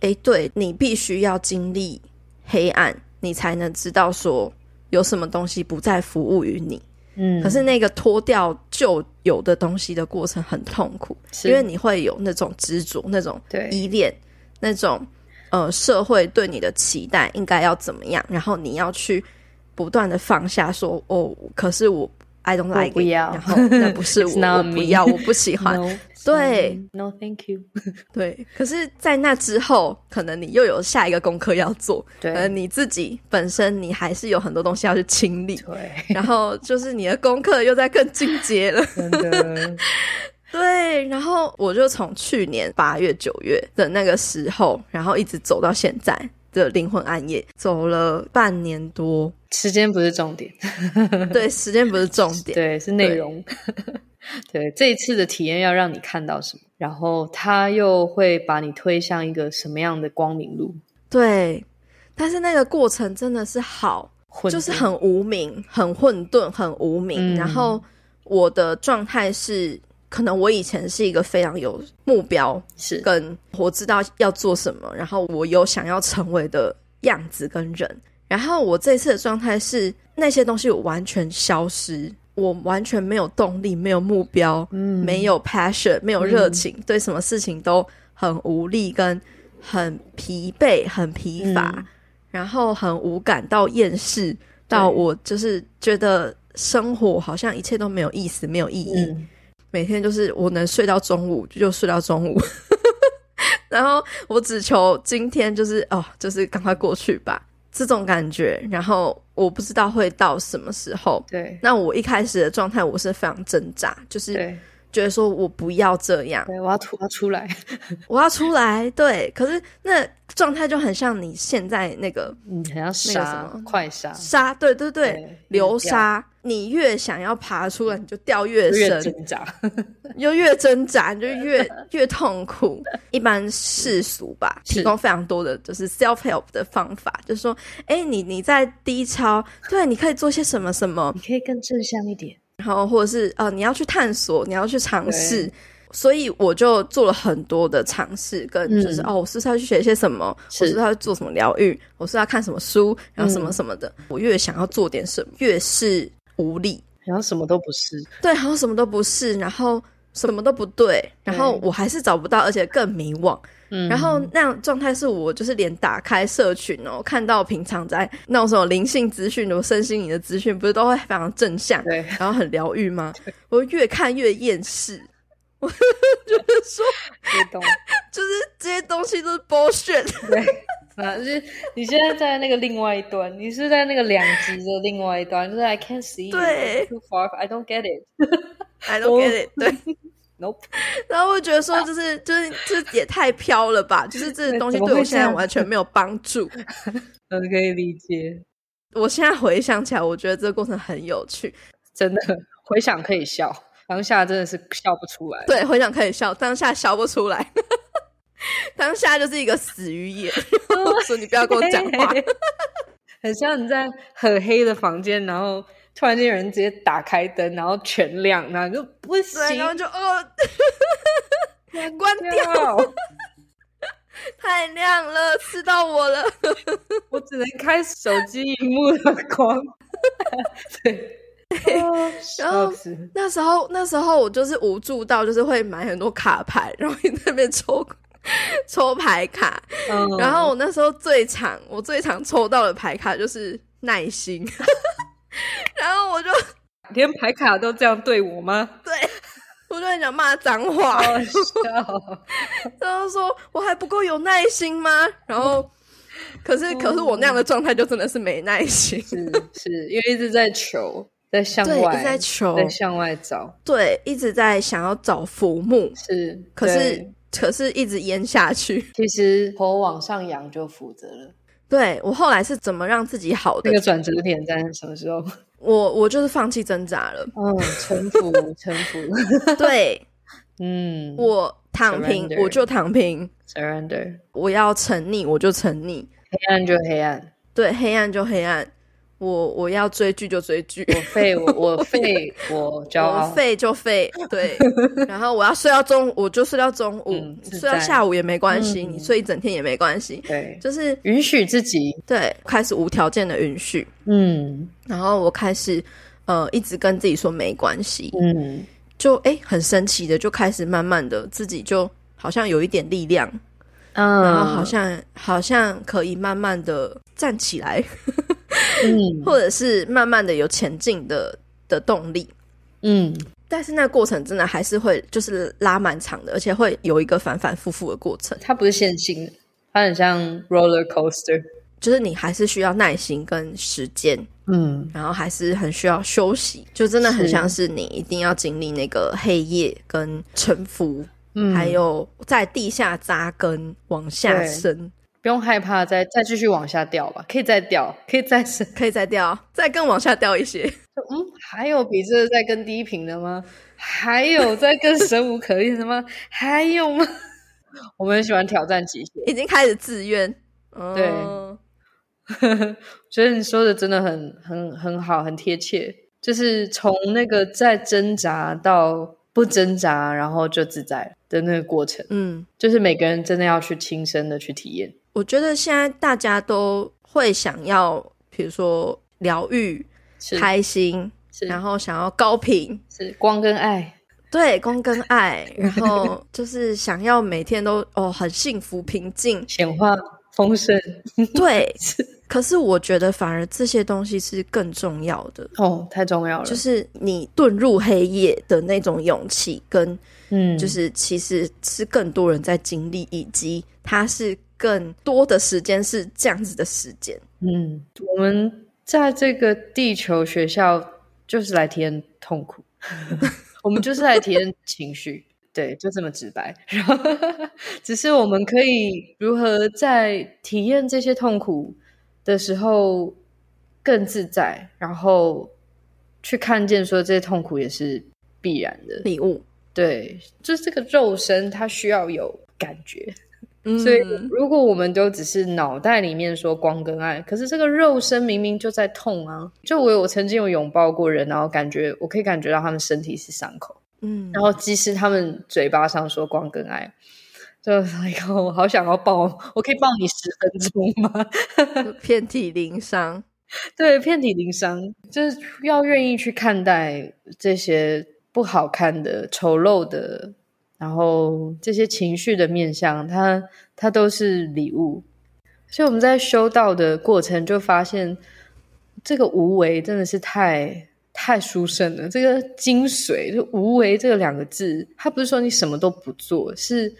哎，对，你必须要经历黑暗，你才能知道说。有什么东西不再服务于你？嗯，可是那个脱掉旧有的东西的过程很痛苦，因为你会有那种执着、那种依恋、那种呃社会对你的期待应该要怎么样，然后你要去不断的放下说，说哦，可是我。I don't like it，
不要，
然后那不是 (laughs) 我，我不要，我不喜欢。
no,
对
，No，Thank you。(laughs)
对，可是，在那之后，可能你又有下一个功课要做。
对，
可能你自己本身你还是有很多东西要去清理。
对，(laughs)
然后就是你的功课又在更进阶了。
真的。
对，然后我就从去年八月、九月的那个时候，然后一直走到现在。的灵魂暗夜走了半年多，
时间不是重点，
对，时间不是重点，(laughs)
对，是内容。对，(laughs) 对，这一次的体验要让你看到什么，然后他又会把你推向一个什么样的光明路？
对，但是那个过程真的是好，就是很无名，很混沌，很无名。嗯、然后我的状态是。可能我以前是一个非常有目标，是。跟我知道要做什么，然后我有想要成为的样子跟人。然后我这次的状态是那些东西我完全消失，我完全没有动力，没有目标，嗯，没有 passion，没有热情，嗯，对什么事情都很无力，跟很疲惫，很疲乏，嗯，然后很无感到厌世，到我就是觉得生活好像一切都没有意思，没有意义。嗯每天就是我能睡到中午就睡到中午，(laughs) 然后我只求今天就是哦，就是赶快过去吧，这种感觉。然后我不知道会到什么时候。对，那我一开始的状态我是非常挣扎，就是觉得说我不要这样，
对，我要吐，我要出来，(laughs)
我要出来。对，可是那状态就很像你现在那个，
嗯，很像沙，那个什么？
快
沙，
沙，对对对，对流沙。你越想要爬出来，你就掉越深，
越挣扎，(laughs)
又越挣扎，你就 (laughs) 越越痛苦。一般世俗吧，提供非常多的就是 self help 的方法，就是说，哎、欸，你你在低潮，对，你可以做些什么什么，
你可以更正向一点，
然后或者是呃，你要去探索，你要去尝试。所以我就做了很多的尝试，跟就是、嗯、哦，我是不是要去学一些什么？是我是不是要做什么疗愈？我是要看什么书？然后什么什么的。嗯、我越想要做点什么，越是。无力，
然后什么都不是，
对，好像什么都不是，然后什么都不对，然后我还是找不到，而且更迷惘。嗯，然后那样状态是我就是连打开社群哦，看到平常在那种什么灵性资讯、我身心灵的资讯，不是都会非常正向，对，然后很疗愈吗？我越看越厌世，我就是说，(laughs) 就是这些东西都是 bullshit。
对。啊，就是你现在在那个另外一端，你是在那个两极的另外一端，就是 I can't see，
对
，too far，I don't get
it，I don't get it，对 (laughs)
，Nope。(laughs)
然后我觉得说，就是就是这也太飘了吧，(laughs) 就是这个东西对我现在完全没有帮助。(laughs)
嗯，可以理解。
我现在回想起来，我觉得这个过程很有趣，
真的，回想可以笑，当下真的是笑不出来。
对，回想可以笑，当下笑不出来。当下就是一个死鱼眼，我说你不要跟我讲话，
很像你在很黑的房间，然后突然间有人直接打开灯，然后全亮，然后就不行，
然后就哦，(laughs) 关掉，(laughs) 太亮了，刺到我了，(laughs)
我只能开手机荧幕的光，对，
然后那时候那时候我就是无助到，就是会买很多卡牌，然后你在那边抽。抽牌卡，oh. 然后我那时候最常，我最常抽到的牌卡就是耐心，然后我就
连牌卡都这样对我吗？
对，我就很想骂脏话，oh, (laughs) 然后说我还不够有耐心吗？然后 (laughs) 可是、oh. 可是我那样的状态就真的是没耐心，
是是因为一直在求，在向外，一直在求，在向外找，
对，一直在想要找浮木，
是，
可是。可是，一直淹下去。
其实头往上扬就负责了。
对，我后来是怎么让自己好的？
那个转折点在什么时候？(laughs)
我我就是放弃挣扎了。
嗯，臣服，臣服。
对，
嗯，
我躺平，Surrender. 我就躺平。
Surrender，
我要沉溺，我就沉溺。
黑暗就黑暗，
对，黑暗就黑暗。我我要追剧就追剧，
我废我我废我骄傲，
我废就废，对。(laughs) 然后我要睡到中午，我就睡到中午，嗯、睡到下午也没关系，嗯、你睡一整天也没关系。
对，
就是
允许自己，
对，开始无条件的允许。
嗯，
然后我开始呃一直跟自己说没关系。
嗯，
就哎很神奇的，就开始慢慢的自己就好像有一点力量，
嗯，
然后好像好像可以慢慢的站起来。(laughs)
嗯，
或者是慢慢的有前进的的动力，
嗯，
但是那个过程真的还是会就是拉蛮长的，而且会有一个反反复复的过程。
它不是线性的，它很像 roller coaster，
就是你还是需要耐心跟时间，
嗯，
然后还是很需要休息，就真的很像是你一定要经历那个黑夜跟沉浮，
嗯，
还有在地下扎根往下深。
不用害怕再，再再继续往下掉吧，可以再掉，可以再升，
可以再掉，再更往下掉一些。
嗯，还有比这个再更低频的吗？还有再更生无可恋的吗？(laughs) 还有吗？我们很喜欢挑战极限，
已经开始自愿。
对，觉得你说的真的很很很好，很贴切。就是从那个在挣扎到不挣扎，然后就自在的那个过程。
嗯，
就是每个人真的要去亲身的去体验。
我觉得现在大家都会想要，比如说疗愈、开心，然后想要高频，
是光跟爱，(laughs)
对，光跟爱，然后就是想要每天都哦很幸福、平静、
显化丰盛，(laughs)
对。可是我觉得反而这些东西是更重要的
哦，太重要了。
就是你遁入黑夜的那种勇气，跟
嗯，
就是其实是更多人在经历，以及它是。更多的时间是这样子的时间。
嗯，我们在这个地球学校就是来体验痛苦，(laughs) 我们就是来体验情绪，对，就这么直白。(laughs) 然后，只是我们可以如何在体验这些痛苦的时候更自在，然后去看见说这些痛苦也是必然的
礼物。
对，就是这个肉身它需要有感觉。
嗯，
所以，如果我们都只是脑袋里面说光跟爱，可是这个肉身明明就在痛啊！就我有我曾经有拥抱过人，然后感觉我可以感觉到他们身体是伤口，
嗯，
然后即使他们嘴巴上说光跟爱，就哎呦，我好想要抱，我可以抱你十分钟吗？(laughs)
遍体鳞伤，
对，遍体鳞伤，就是要愿意去看待这些不好看的、丑陋的。然后这些情绪的面相，它它都是礼物。所以我们在修道的过程，就发现这个无为真的是太太殊胜了。这个精髓，就无为这个两个字，它不是说你什么都不做，是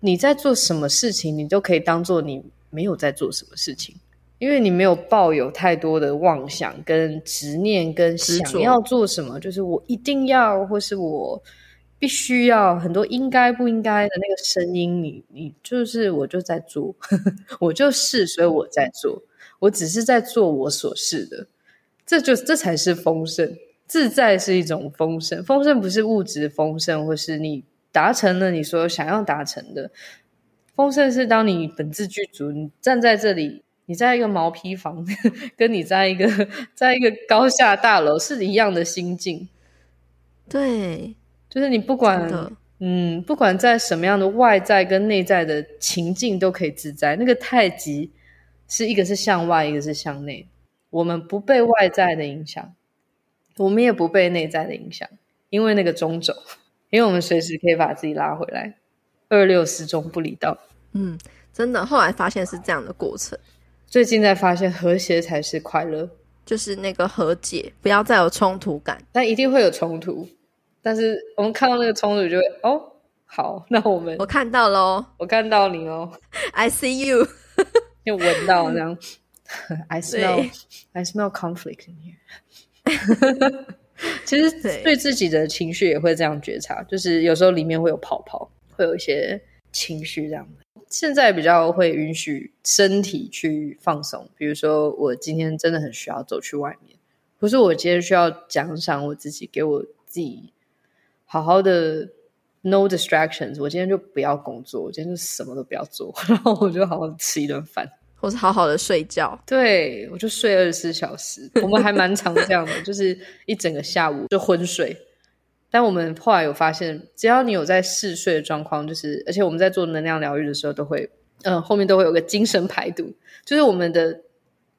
你在做什么事情，你都可以当做你没有在做什么事情，因为你没有抱有太多的妄想、跟执念、跟想要做什么，就是我一定要，或是我。必须要很多应该不应该的那个声音，你你就是我就在做，(laughs) 我就是，所以我在做，我只是在做我所是的，这就这才是丰盛，自在是一种丰盛，丰盛不是物质丰盛，或是你达成了你所有想要达成的，丰盛是当你本自具足，你站在这里，你在一个毛坯房，跟你在一个在一个高下大楼是一样的心境，
对。
就是你不管，嗯，不管在什么样的外在跟内在的情境都可以自在。那个太极是一个是向外，一个是向内。我们不被外在的影响，我们也不被内在的影响，因为那个中轴，因为我们随时可以把自己拉回来。二六始终不离道。
嗯，真的，后来发现是这样的过程。
最近在发现和谐才是快乐，
就是那个和解，不要再有冲突感，
但一定会有冲突。但是我们看到那个冲突，就会哦，好，那我们
我看到喽，
我看到你哦
，I see you，
就闻到这样 (laughs) I smell I smell conflict in here。(laughs) 其实对自己的情绪也会这样觉察，就是有时候里面会有泡泡，会有一些情绪这样的。现在比较会允许身体去放松，比如说我今天真的很需要走去外面，不是我今天需要奖赏我自己，给我自己好好的 no distractions，我今天就不要工作，我今天就什么都不要做，(laughs) 然后我就好好吃一顿饭，
或是好好的睡觉，
对，我就睡二十四小时，我们还蛮常这样的，(laughs) 就是一整个下午就昏睡。但我们后来有发现，只要你有在嗜睡的状况，就是而且我们在做能量疗愈的时候，都会，嗯、后面都会有个精神排毒，就是我们的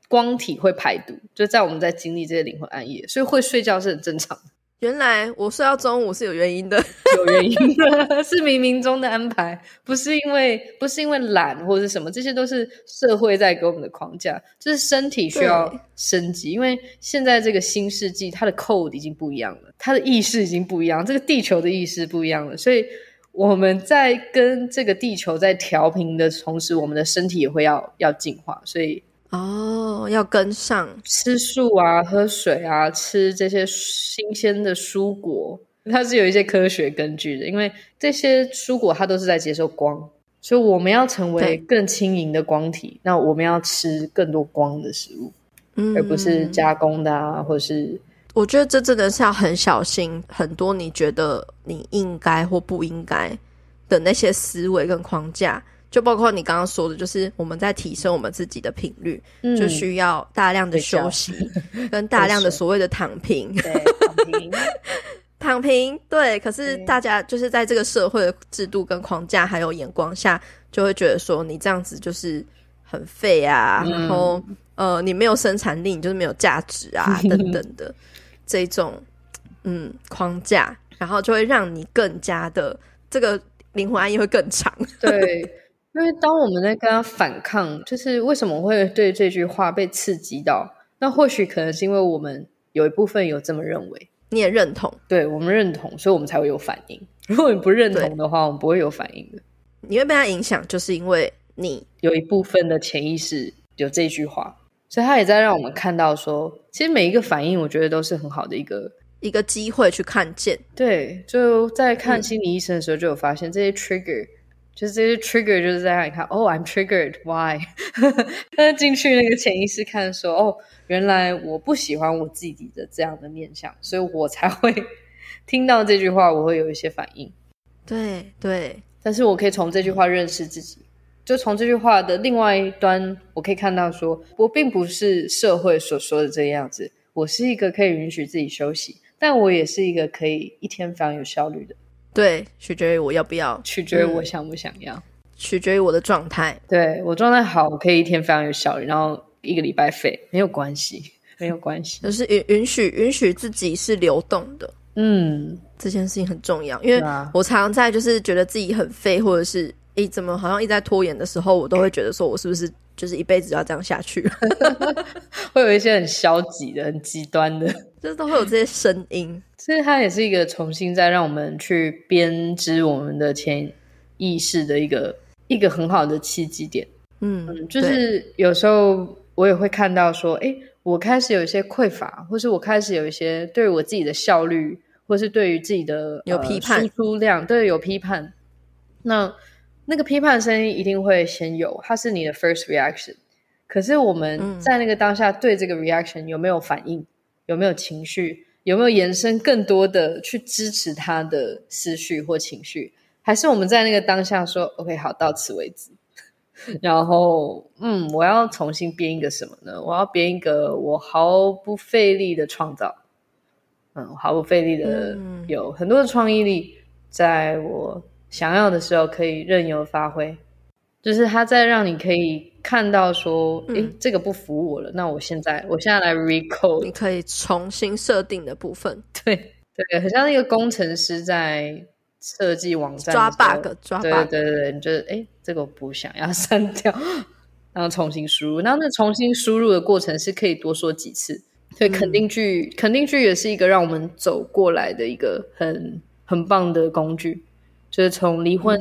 光体会排毒，就在我们在经历这些灵魂暗夜，所以会睡觉是很正常的。
原来我睡到中午是有原因的，
有原因的，(laughs) 是冥冥中的安排，不是因为不是因为懒或者是什么，这些都是社会在给我们的框架，就是身体需要升级，因为现在这个新世纪，它的 code 已经不一样了，它的意识已经不一样，这个地球的意识不一样了，所以我们在跟这个地球在调频的同时，我们的身体也会要要进化，所以。
哦，要跟上
吃素啊，喝水啊，吃这些新鲜的蔬果，它是有一些科学根据的。因为这些蔬果它都是在接受光，所以我们要成为更轻盈的光体，那我们要吃更多光的食物，嗯，而不是加工的啊，或者是。
我觉得这真的是要很小心，很多你觉得你应该或不应该的那些思维跟框架。就包括你刚刚说的，就是我们在提升我们自己的频率，嗯，就需要大量的休息，跟大量的所谓的躺平。
对，躺平，(laughs)
躺平。对，可是大家就是在这个社会的制度跟框架还有眼光下，就会觉得说你这样子就是很废啊，嗯，然后呃，你没有生产力，你就是没有价值啊，(laughs) 等等的这种嗯框架，然后就会让你更加的这个灵魂暗夜会更长。(laughs)
对。因为当我们在跟他反抗，就是为什么会对这句话被刺激到？那或许可能是因为我们有一部分有这么认为，
你也认同，
对，我们认同，所以我们才会有反应。如果你不认同的话，我们不会有反应的。
你会被他影响，就是因为你
有一部分的潜意识有这句话，所以他也在让我们看到说，其实每一个反应，我觉得都是很好的一个
一个机会去看见。对，
就在看心理医生的时候，就有发现这些 trigger。就是这些 trigger，就是在让你看，哦、oh,，I'm triggered，why？那 (laughs) 进去那个潜意识看说，哦，原来我不喜欢我自己的这样的面相，所以我才会听到这句话，我会有一些反应。
对对，
但是我可以从这句话认识自己，就从这句话的另外一端，我可以看到说，我并不是社会所说的这个样子，我是一个可以允许自己休息，但我也是一个可以一天非常有效率的。
对，取决于我要不要，
取决于我想不想要，嗯、
取决于我的状态。
对，我状态好，我可以一天非常有效率，然后一个礼拜废，没有关系，(laughs) 没有关系。
就是允允许允许自己是流动的，
嗯，
这件事情很重要，因为我常常在就是觉得自己很废，或者是诶怎么好像一直在拖延的时候，我都会觉得说我是不是就是一辈子要这样下去？(laughs) (laughs)
会有一些很消极的、很极端的，
就是都会有这些声音。
所以它也是一个重新再让我们去编织我们的潜意识的一个一个很好的契机点。
嗯，
就是有时候我也会看到说，哎，我开始有一些匮乏，或是我开始有一些对于我自己的效率，或是对于自己的
有批判、
呃、输出量，对，有批判。那那个批判声音一定会先有，它是你的 first reaction。可是我们在那个当下对这个 reaction 有没有反应，有没有情绪？有没有延伸更多的去支持他的思绪或情绪？还是我们在那个当下说 “OK，好，到此为止”，然后嗯，我要重新编一个什么呢？我要编一个我毫不费力的创造，嗯，毫不费力的有很多的创意力，在我想要的时候可以任由发挥，就是他在让你可以。看到说，诶、嗯，这个不服我了，那我现在，我现在来 recode，
你可以重新设定的部分，
对对，很像那个工程师在设计网站
抓 bug，抓 bug，
对对对，你觉得，诶，这个我不想要删掉，然后重新输入，然后那重新输入的过程是可以多说几次，对，肯定句，嗯、肯定句也是一个让我们走过来的一个很很棒的工具，就是从离婚。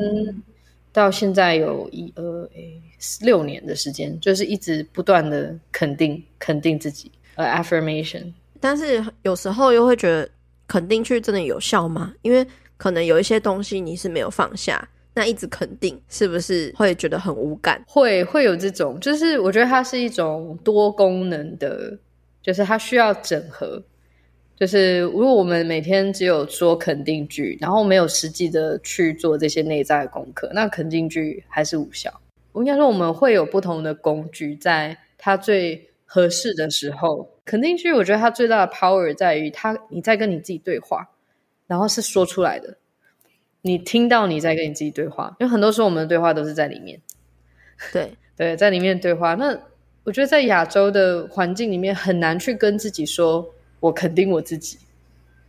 嗯到现在有一二诶六年的时间，就是一直不断的肯定肯定自己，呃，affirmation。
但是有时候又会觉得肯定去真的有效吗？因为可能有一些东西你是没有放下，那一直肯定，是不是会觉得很无感？
会会有这种，就是我觉得它是一种多功能的，就是它需要整合。就是如果我们每天只有说肯定句，然后没有实际的去做这些内在的功课，那肯定句还是无效。我应该说我们会有不同的工具，在它最合适的时候。肯定句我觉得它最大的 power 在于它你在跟你自己对话，然后是说出来的。你听到你在跟你自己对话，因为很多时候我们的对话都是在里面。
对 (laughs)
对，在里面对话。那我觉得在亚洲的环境里面很难去跟自己说“我肯定我自己”，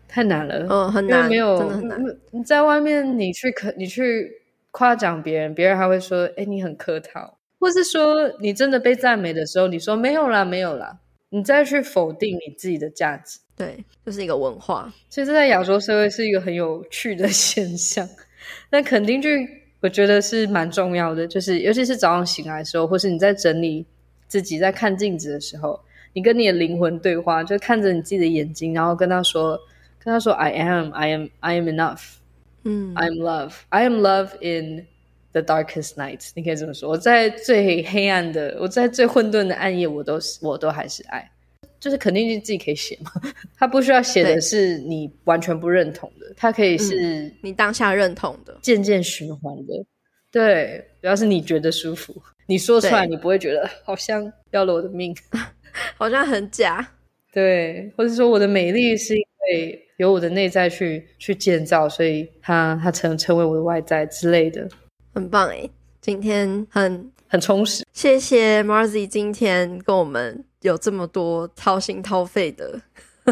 太难了。
嗯，很难，
没有，
真的很难。
你在外面，你去可，你去夸奖别人，别人还会说：“哎，你很客套。”或是说你真的被赞美的时候，你说：“没有啦，没有啦。”你再去否定你自己的价值。
对，就是一个文化，
其实这在亚洲社会是一个很有趣的 (laughs) 现象。那肯定句，我觉得是蛮重要的，就是尤其是早上醒来的时候，或是你在整理自己、在看镜子的时候，你跟你的灵魂对话，就看着你自己的眼睛，然后跟他说：“跟他说，I am, I am, I am enough。嗯，I am love, I am love in the darkest night。你可以这么说，我在最黑暗的，我在最混沌的暗夜，我都是，我都还是爱。”就是肯定句自己可以写嘛，他不需要写的是你完全不认同的，他可以是
你当下认同的，
渐渐循环的。对，主要是你觉得舒服，你说出来你不会觉得好像要了我的命，(laughs) (laughs)
好像很假。
对，或者说我的美丽是因为由我的内在去去建造，所以它它成成为我的外在之类的，
很棒诶，今天很
很充实，
谢谢 Marzi 今天跟我们。有这么多掏心掏肺的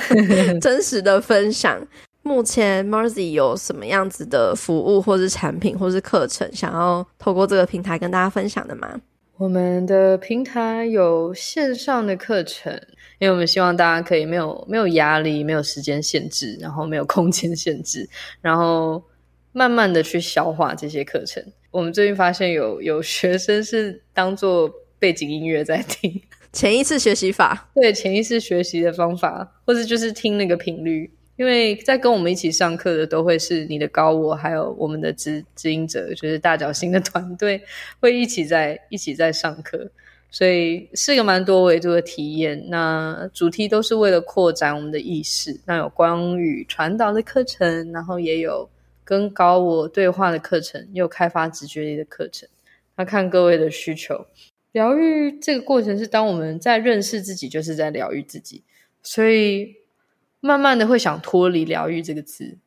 (laughs) 真实的分享。目前 Marzi 有什么样子的服务，或是产品，或是课程，想要透过这个平台跟大家分享的吗？
我们的平台有线上的课程，因为我们希望大家可以没有没有压力，没有时间限制，然后没有空间限制，然后慢慢的去消化这些课程。我们最近发现有有学生是当做背景音乐在听。(laughs)
潜意识学习法，
对，潜意识学习的方法，或者就是听那个频率，因为在跟我们一起上课的都会是你的高我，还有我们的指指引者，就是大角星的团队会一起在一起在上课，所以是个蛮多维度的体验。那主题都是为了扩展我们的意识，那有光与传导的课程，然后也有跟高我对话的课程，也有开发直觉力的课程，那看各位的需求。疗愈这个过程是当我们在认识自己，就是在疗愈自己，所以慢慢的会想脱离“疗愈”这个词。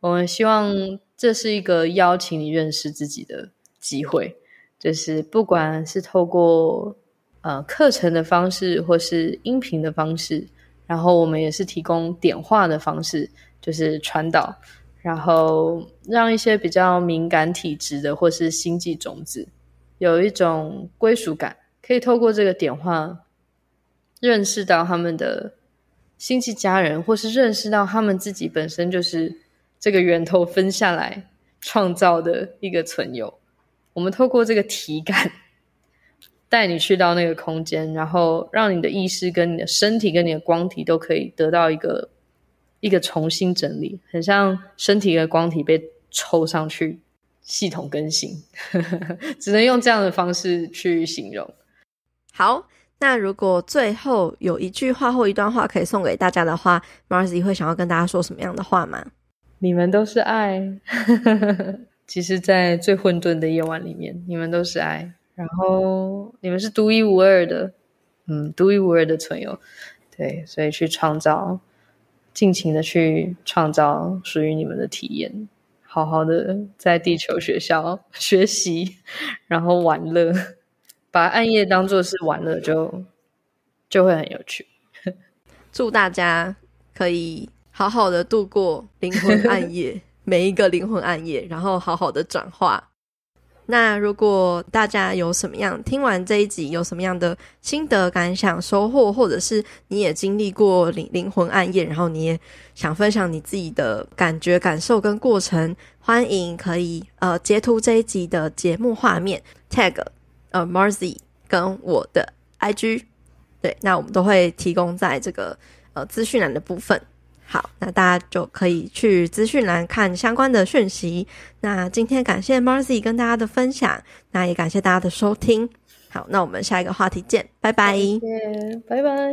我们希望这是一个邀请你认识自己的机会，就是不管是透过呃课程的方式，或是音频的方式，然后我们也是提供点化的方式，就是传导，然后让一些比较敏感体质的，或是星际种子。有一种归属感，可以透过这个点化，认识到他们的星际家人，或是认识到他们自己本身就是这个源头分下来创造的一个存有。我们透过这个体感，(laughs) 带你去到那个空间，然后让你的意识跟你的身体跟你的光体都可以得到一个一个重新整理，很像身体的光体被抽上去。系统更新，(laughs) 只能用这样的方式去形容。
好，那如果最后有一句话或一段话可以送给大家的话，Marzi 会想要跟大家说什么样的话吗？
你们都是爱。(laughs) 其实，在最混沌的夜晚里面，你们都是爱。然后，你们是独一无二的，嗯，独一无二的存有。对，所以去创造，尽情的去创造属于你们的体验。好好的在地球学校学习，然后玩乐，把暗夜当作是玩乐，就就会很有趣。(laughs)
祝大家可以好好的度过灵魂暗夜，每一个灵魂暗夜，然后好好的转化。那如果大家有什么样听完这一集有什么样的心得感想收获，或者是你也经历过灵灵魂暗夜，然后你也想分享你自己的感觉感受跟过程，欢迎可以呃截图这一集的节目画面，tag 呃 Marzi 跟我的 IG，对，那我们都会提供在这个呃资讯栏的部分。好，那大家就可以去资讯栏看相关的讯息。那今天感谢 Marzi 跟大家的分享，那也感谢大家的收听。好，那我们下一个话题见，拜拜，谢
谢，拜拜。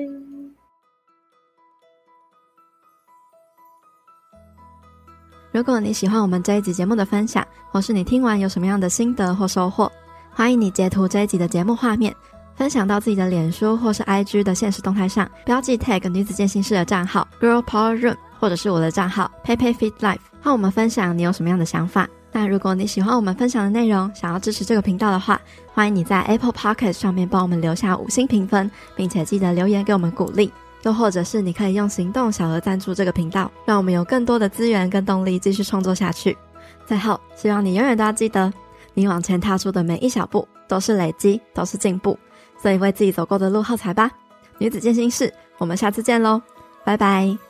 如果你喜欢我们这一集节目的分享，或是你听完有什么样的心得或收获，欢迎你截图这一集的节目画面，分享到自己的脸书或是 IG 的现实动态上，标记 tag 女子健心室的账号 Girl Power Room，或者是我的账号 PeiPei Fit Life，和我们分享你有什么样的想法。那如果你喜欢我们分享的内容，想要支持这个频道的话，欢迎你在 Apple Podcast 上面帮我们留下五星评分，并且记得留言给我们鼓励。又或者是你可以用行动小额赞助这个频道，让我们有更多的资源跟动力继续创作下去。最后，希望你永远都要记得，你往前踏出的每一小步都是累积，都是进步。所以为自己走过的路喝彩吧，女子健心室，我们下次见喽，拜拜。